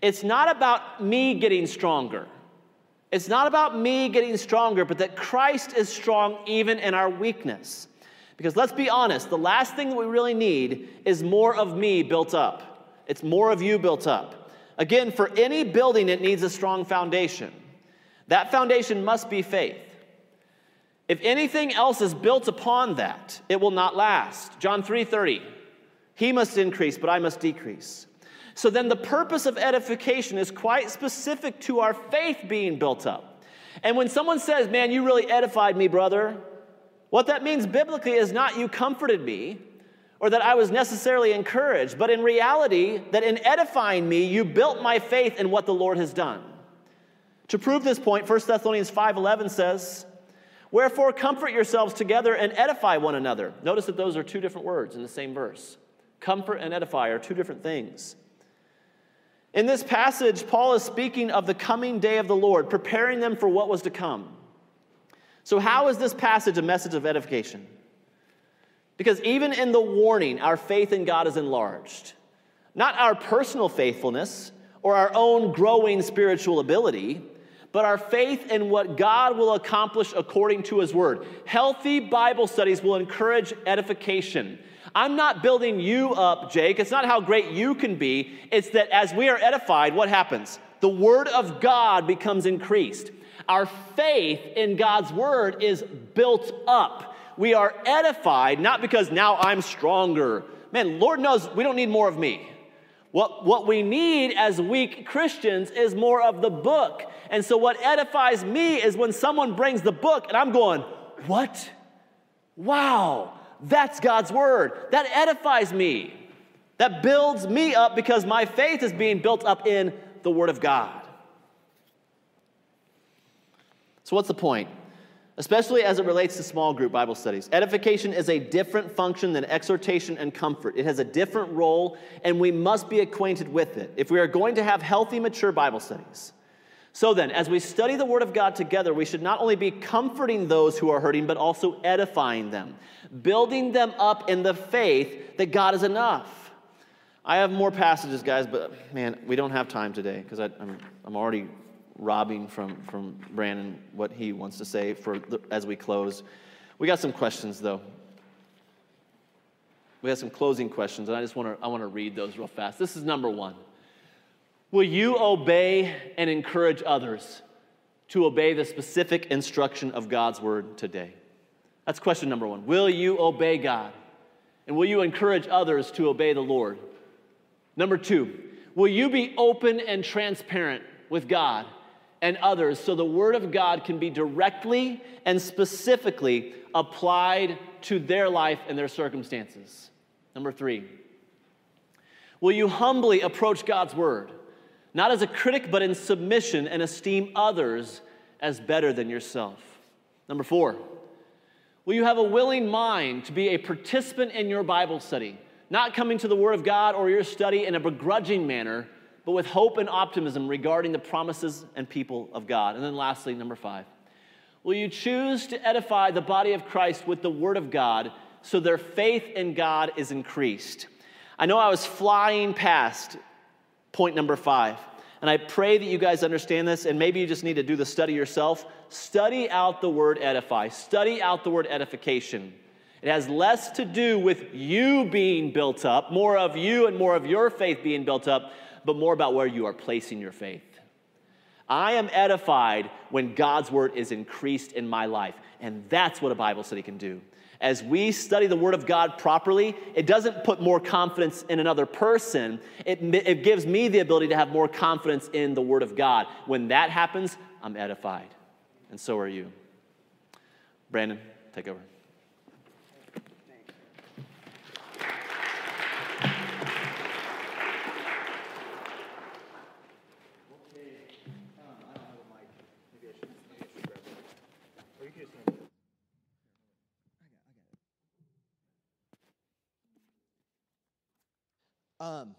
It's not about me getting stronger. It's not about me getting stronger, but that Christ is strong even in our weakness. Because let's be honest, the last thing that we really need is more of me built up. It's more of you built up. Again, for any building, it needs a strong foundation. That foundation must be faith. If anything else is built upon that, it will not last. John 3:30. He must increase, but I must decrease. So then the purpose of edification is quite specific to our faith being built up. And when someone says, "Man, you really edified me, brother," what that means biblically is not you comforted me or that I was necessarily encouraged, but in reality that in edifying me, you built my faith in what the Lord has done. To prove this point, 1 Thessalonians 5:11 says, Wherefore, comfort yourselves together and edify one another. Notice that those are two different words in the same verse. Comfort and edify are two different things. In this passage, Paul is speaking of the coming day of the Lord, preparing them for what was to come. So, how is this passage a message of edification? Because even in the warning, our faith in God is enlarged. Not our personal faithfulness or our own growing spiritual ability, but our faith in what God will accomplish according to His Word. Healthy Bible studies will encourage edification. I'm not building you up, Jake. It's not how great you can be. It's that as we are edified, what happens? The Word of God becomes increased. Our faith in God's Word is built up. We are edified, not because now I'm stronger. Man, Lord knows we don't need more of me. What, what we need as weak Christians is more of the book. And so, what edifies me is when someone brings the book and I'm going, What? Wow, that's God's word. That edifies me. That builds me up because my faith is being built up in the word of God. So, what's the point? Especially as it relates to small group Bible studies. Edification is a different function than exhortation and comfort. It has a different role, and we must be acquainted with it if we are going to have healthy, mature Bible studies. So then, as we study the Word of God together, we should not only be comforting those who are hurting, but also edifying them, building them up in the faith that God is enough. I have more passages, guys, but man, we don't have time today because I'm, I'm already robbing from, from Brandon what he wants to say for the, as we close. We got some questions though. We have some closing questions, and I just want to I want to read those real fast. This is number one. Will you obey and encourage others to obey the specific instruction of God's word today? That's question number one. Will you obey God? And will you encourage others to obey the Lord? Number two, will you be open and transparent with God and others so the Word of God can be directly and specifically applied to their life and their circumstances. Number three, will you humbly approach God's Word, not as a critic, but in submission and esteem others as better than yourself? Number four, will you have a willing mind to be a participant in your Bible study, not coming to the Word of God or your study in a begrudging manner? But with hope and optimism regarding the promises and people of God. And then lastly, number five, will you choose to edify the body of Christ with the word of God so their faith in God is increased? I know I was flying past point number five. And I pray that you guys understand this, and maybe you just need to do the study yourself. Study out the word edify, study out the word edification. It has less to do with you being built up, more of you and more of your faith being built up, but more about where you are placing your faith. I am edified when God's word is increased in my life. And that's what a Bible study can do. As we study the Word of God properly, it doesn't put more confidence in another person. It, it gives me the ability to have more confidence in the Word of God. When that happens, I'm edified. And so are you. Brandon, take over. Um,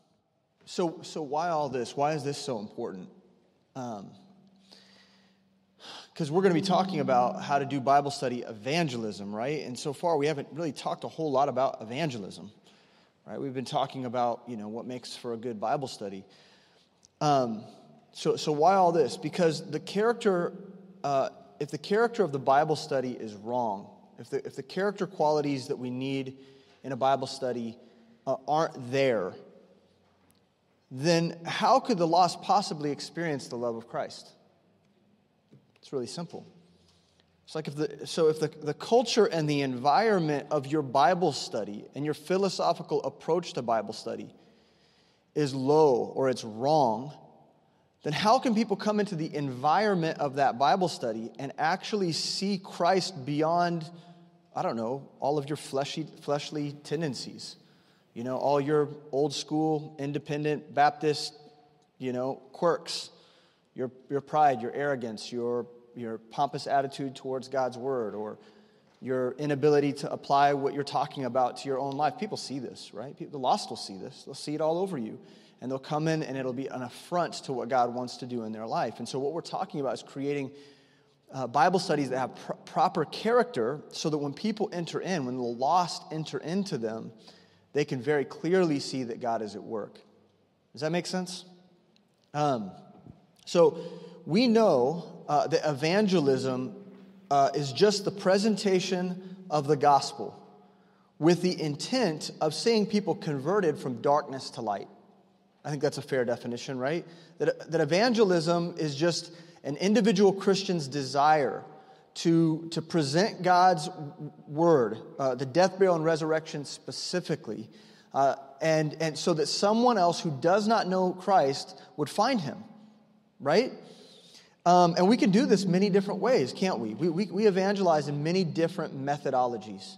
so, so why all this? Why is this so important? Because um, we're going to be talking about how to do Bible study evangelism, right? And so far, we haven't really talked a whole lot about evangelism, right? We've been talking about, you know, what makes for a good Bible study. Um, so, so why all this? Because the character, uh, if the character of the Bible study is wrong, if the, if the character qualities that we need in a Bible study uh, aren't there, then how could the lost possibly experience the love of Christ? It's really simple. It's like if the, so if the, the culture and the environment of your Bible study and your philosophical approach to Bible study is low or it's wrong, then how can people come into the environment of that Bible study and actually see Christ beyond, I don't know, all of your fleshy, fleshly tendencies? You know, all your old school, independent Baptist, you know, quirks, your, your pride, your arrogance, your, your pompous attitude towards God's word, or your inability to apply what you're talking about to your own life. People see this, right? People, the lost will see this. They'll see it all over you. And they'll come in and it'll be an affront to what God wants to do in their life. And so, what we're talking about is creating uh, Bible studies that have pr- proper character so that when people enter in, when the lost enter into them, they can very clearly see that God is at work. Does that make sense? Um, so we know uh, that evangelism uh, is just the presentation of the gospel with the intent of seeing people converted from darkness to light. I think that's a fair definition, right? That, that evangelism is just an individual Christian's desire to, to present God's word, uh, the death, burial, and resurrection specifically, uh, and, and so that someone else who does not know Christ would find him, right? Um, and we can do this many different ways, can't we? We, we, we evangelize in many different methodologies.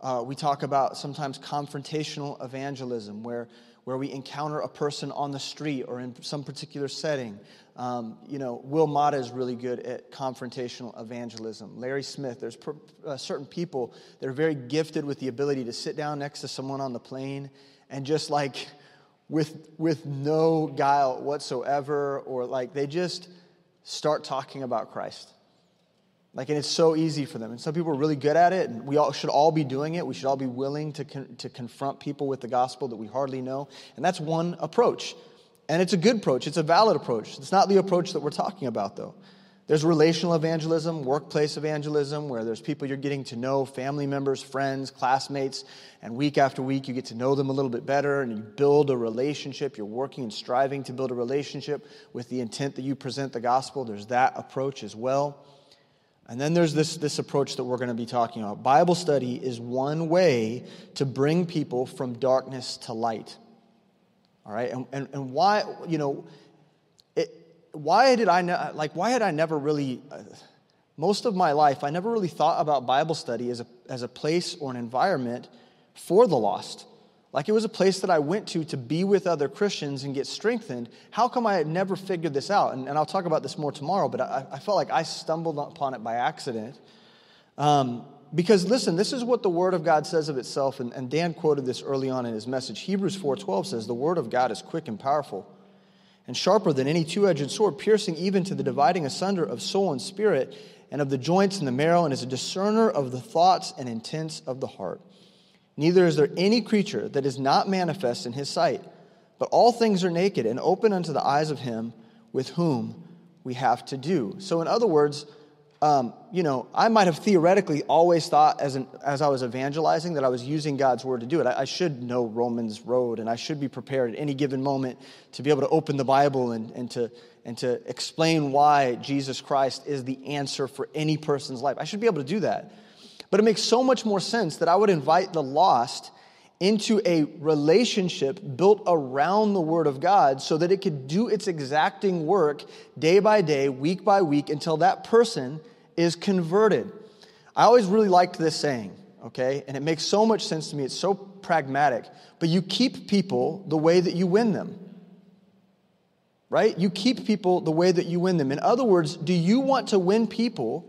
Uh, we talk about sometimes confrontational evangelism, where, where we encounter a person on the street or in some particular setting. Um, you know, Will Mata is really good at confrontational evangelism. Larry Smith, there's per, uh, certain people that are very gifted with the ability to sit down next to someone on the plane and just like with, with no guile whatsoever, or like they just start talking about Christ. Like, and it's so easy for them. And some people are really good at it, and we all should all be doing it. We should all be willing to, con- to confront people with the gospel that we hardly know. And that's one approach. And it's a good approach, it's a valid approach. It's not the approach that we're talking about, though. There's relational evangelism, workplace evangelism, where there's people you're getting to know, family members, friends, classmates, and week after week you get to know them a little bit better and you build a relationship. You're working and striving to build a relationship with the intent that you present the gospel. There's that approach as well. And then there's this, this approach that we're going to be talking about. Bible study is one way to bring people from darkness to light. All right? And, and, and why, you know, it, why did I, ne- like, why had I never really, uh, most of my life, I never really thought about Bible study as a, as a place or an environment for the lost. Like it was a place that I went to to be with other Christians and get strengthened. How come I had never figured this out? And, and I'll talk about this more tomorrow, but I, I, felt like I stumbled upon it by accident. Um, because listen, this is what the Word of God says of itself, and, and Dan quoted this early on in his message. Hebrews 4.12 says, The Word of God is quick and powerful, and sharper than any two-edged sword, piercing even to the dividing asunder of soul and spirit, and of the joints and the marrow, and is a discerner of the thoughts and intents of the heart. Neither is there any creature that is not manifest in his sight, but all things are naked and open unto the eyes of him with whom we have to do. So, in other words, um, you know, I might have theoretically always thought as, an, as I was evangelizing that I was using God's word to do it. I, I, should know Romans road and I should be prepared at any given moment to be able to open the Bible and, and, to, and to explain why Jesus Christ is the answer for any person's life. I should be able to do that. But it makes so much more sense that I would invite the lost into a relationship built around the Word of God so that it could do its exacting work day by day, week by week, until that person is converted. I always really liked this saying, okay? And it makes so much sense to me. It's so pragmatic. But you keep people the way that you win them. Right? You keep people the way that you win them. In other words, do you want to win people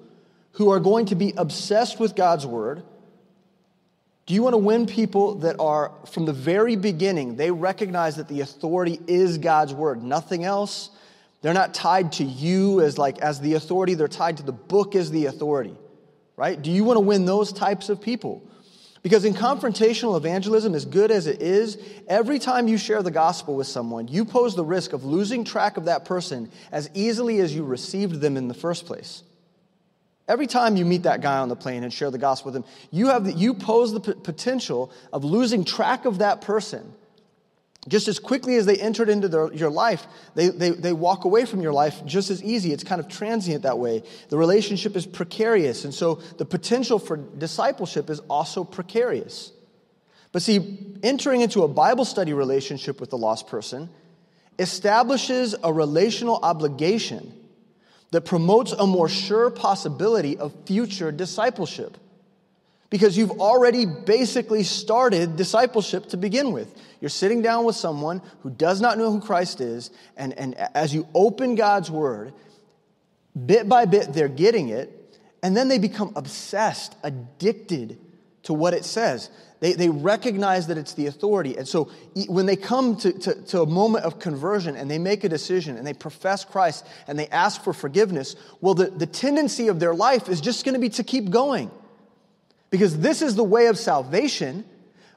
who are going to be obsessed with God's Word? Do you want to win people that are, from the very beginning, they recognize that the authority is God's word, nothing else? They're not tied to you as like as the authority, they're tied to the book as the authority. Right? Do you want to win those types of people? Because in confrontational evangelism, as good as it is, every time you share the gospel with someone, you pose the risk of losing track of that person as easily as you received them in the first place. Every time you meet that guy on the plane and share the gospel with him, you, have the, you pose the p- potential of losing track of that person. Just as quickly as they entered into their, your life, they, they, they walk away from your life just as easy. It's kind of transient that way. The relationship is precarious, and so the potential for discipleship is also precarious. But see, entering into a Bible study relationship with the lost person establishes a relational obligation that promotes a more sure possibility of future discipleship. Because you've already basically started discipleship to begin with. You're sitting down with someone who does not know who Christ is, and, and as you open God's word, bit by bit they're getting it, and then they become obsessed, addicted to what it says. They, they recognize that it's the authority. And so when they come to, to, to, a moment of conversion and they make a decision and they profess Christ and they ask for forgiveness, well, the, the tendency of their life is just going to be to keep going. Because this is the way of salvation,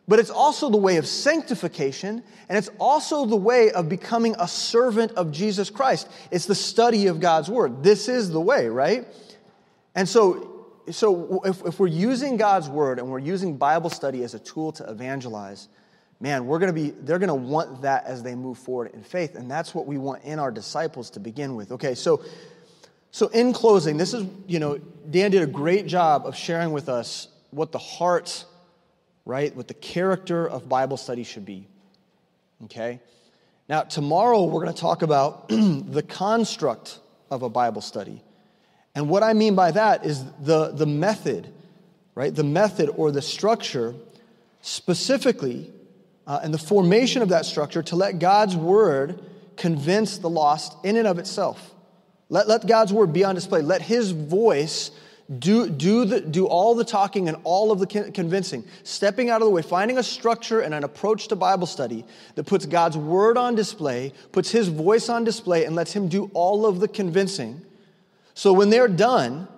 but it's also the way of sanctification, and it's also the way of becoming a servant of Jesus Christ. It's the study of God's word. This is the way, right? And so so if, if we're using God's word and we're using Bible study as a tool to evangelize, man, we're going to be, they're going to want that as they move forward in faith. And that's what we want in our disciples to begin with. Okay, so, so in closing, this is, you know, Dan did a great job of sharing with us what the heart, right, what the character of Bible study should be. Okay? Now, tomorrow we're going to talk about [clears throat] the construct of a Bible study. And what I mean by that is the, the method, right? The method or the structure specifically, uh, and the formation of that structure to let God's word convince the lost in and of itself. Let, let God's word be on display. Let his voice do, do, the, do all the talking and all of the convincing, stepping out of the way, finding a structure and an approach to Bible study that puts God's word on display, puts his voice on display, and lets him do all of the convincing so when they're done,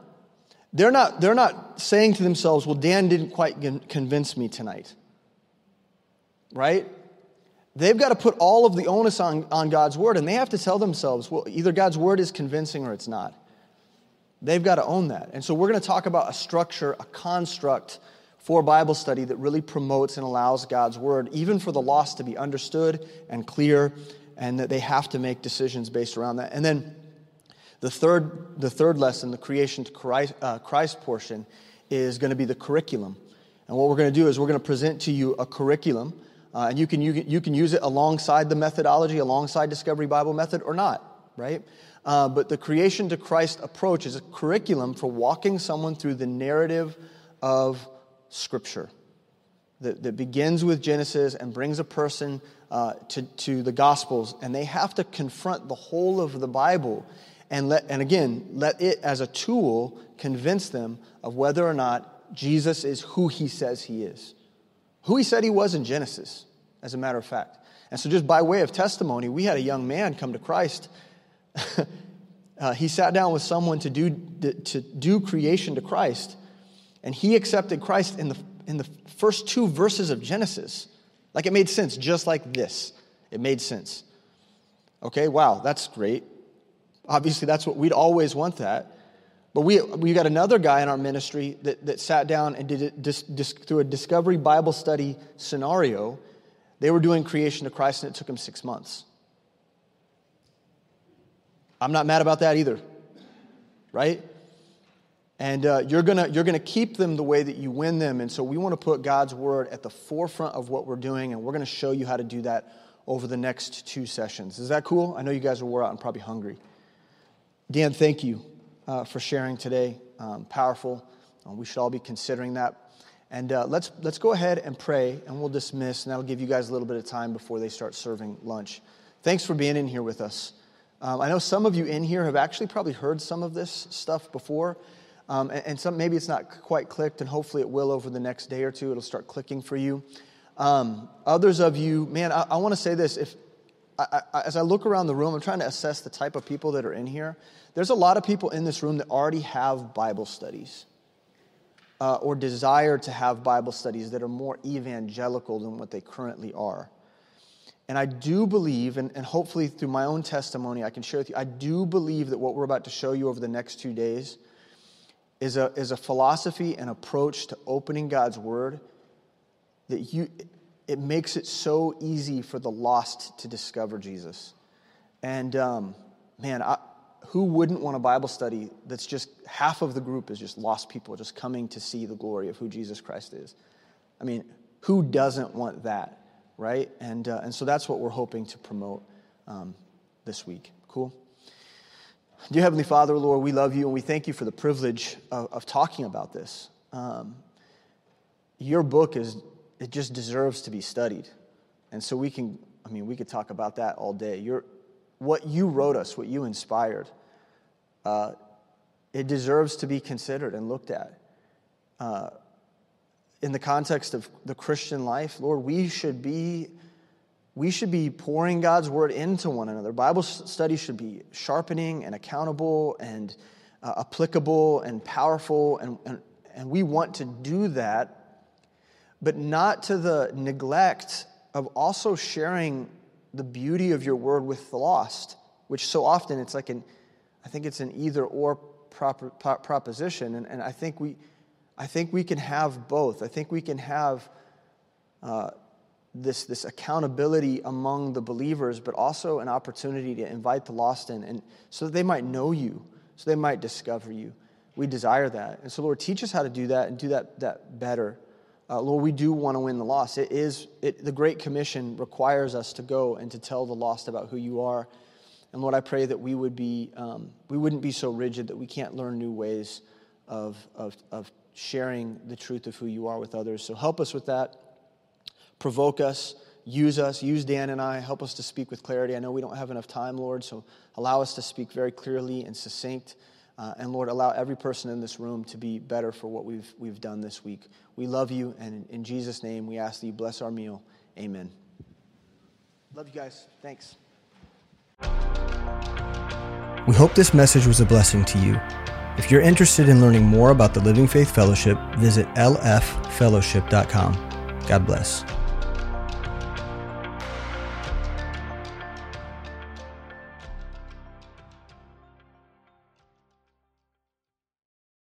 they're not, they're not saying to themselves, well, Dan didn't quite convince me tonight. Right? They've got to put all of the onus on, on God's word, and they have to tell themselves, well, either God's word is convincing or it's not. They've got to own that. And so we're going to talk about a structure, a construct for Bible study that really promotes and allows God's word, even for the lost, to be understood and clear, and that they have to make decisions based around that. And then the third, the third lesson, the creation to Christ, uh, Christ portion, is going to be the curriculum. And what we're going to do is we're going to present to you a curriculum, uh, and you can, you, can, you can use it alongside the methodology, alongside Discovery Bible Method, or not, right? Uh, but the creation to Christ approach is a curriculum for walking someone through the narrative of Scripture that, that begins with Genesis and brings a person uh, to, to the Gospels, and they have to confront the whole of the Bible and, let, and again, let it as a tool convince them of whether or not Jesus is who he says he is. Who he said he was in Genesis, as a matter of fact. And so, just by way of testimony, we had a young man come to Christ. [laughs] uh, he sat down with someone to do, to do creation to Christ, and he accepted Christ in the, in the first two verses of Genesis. Like it made sense, just like this. It made sense. Okay, wow, that's great. Obviously, that's what we'd always want that. But we, we got another guy in our ministry that, that sat down and did it dis, dis, through a Discovery Bible study scenario. They were doing creation of Christ, and it took him six months. I'm not mad about that either, right? And uh, you're going you're gonna keep them the way that you win them. And so we want to put God's word at the forefront of what we're doing, and we're going to show you how to do that over the next two sessions. Is that cool? I know you guys are wore out and probably hungry. Dan, thank you uh, for sharing today. Um, powerful. Uh, we should all be considering that. And uh, let's, let's go ahead and pray, and we'll dismiss, and that'll give you guys a little bit of time before they start serving lunch. Thanks for being in here with us. Um, I know some of you in here have actually probably heard some of this stuff before, um, and, and, some maybe it's not quite clicked, and hopefully it will over the next day or two. It'll start clicking for you. Um, others of you, man, I, I want to say this. If I, I, as I look around the room, I'm trying to assess the type of people that are in here. There's a lot of people in this room that already have Bible studies uh, or desire to have Bible studies that are more evangelical than what they currently are. And I do believe, and, and hopefully through my own testimony, I can share with you, I do believe that what we're about to show you over the next two days is a, is a philosophy and approach to opening God's Word that you, it makes it so easy for the lost to discover Jesus. And um, man, I, who wouldn't want a Bible study that's just half of the group is just lost people just coming to see the glory of who Jesus Christ is? I mean, who doesn't want that, right? And, uh, and so that's what we're hoping to promote um, this week. Cool? Dear Heavenly Father, Lord, we love you and we thank you for the privilege of, of talking about this. Um, your book is, it just deserves to be studied. And so we can, I mean, we could talk about that all day. Your, what you wrote us, what you inspired, uh, it deserves to be considered and looked at. Uh, in the context of the Christian life, Lord, we should be we should be pouring God's word into one another. Bible study should be sharpening and accountable and uh, applicable and powerful, and, and, and we want to do that, but not to the neglect of also sharing the beauty of your word with the lost, which so often it's like an, I think it's an either or proposition. And, and I, think we, I think we can have both. I think we can have uh, this, this accountability among the believers, but also an opportunity to invite the lost in, and so that they might know you, so they might discover you. We desire that. And so, Lord, teach us how to do that and do that, that better. Uh, Lord, we do want to win the lost. It is it, the Great Commission requires us to go and to tell the lost about who you are. And Lord, I pray that we would be um, we wouldn't be so rigid that we can't learn new ways of, of, of sharing the truth of who you are with others. So help us with that. Provoke us. Use us. Use Dan and I. Help us to speak with clarity. I know we don't have enough time, Lord, so allow us to speak very clearly and succinct. Uh, and Lord, allow every person in this room to be better for what we've, we've done this week. We love you, and in Jesus' name, we ask that you bless our meal. Amen. Love you guys. Thanks. We hope this message was a blessing to you. If you're interested in learning more about the Living Faith Fellowship, visit lffellowship.com. God bless.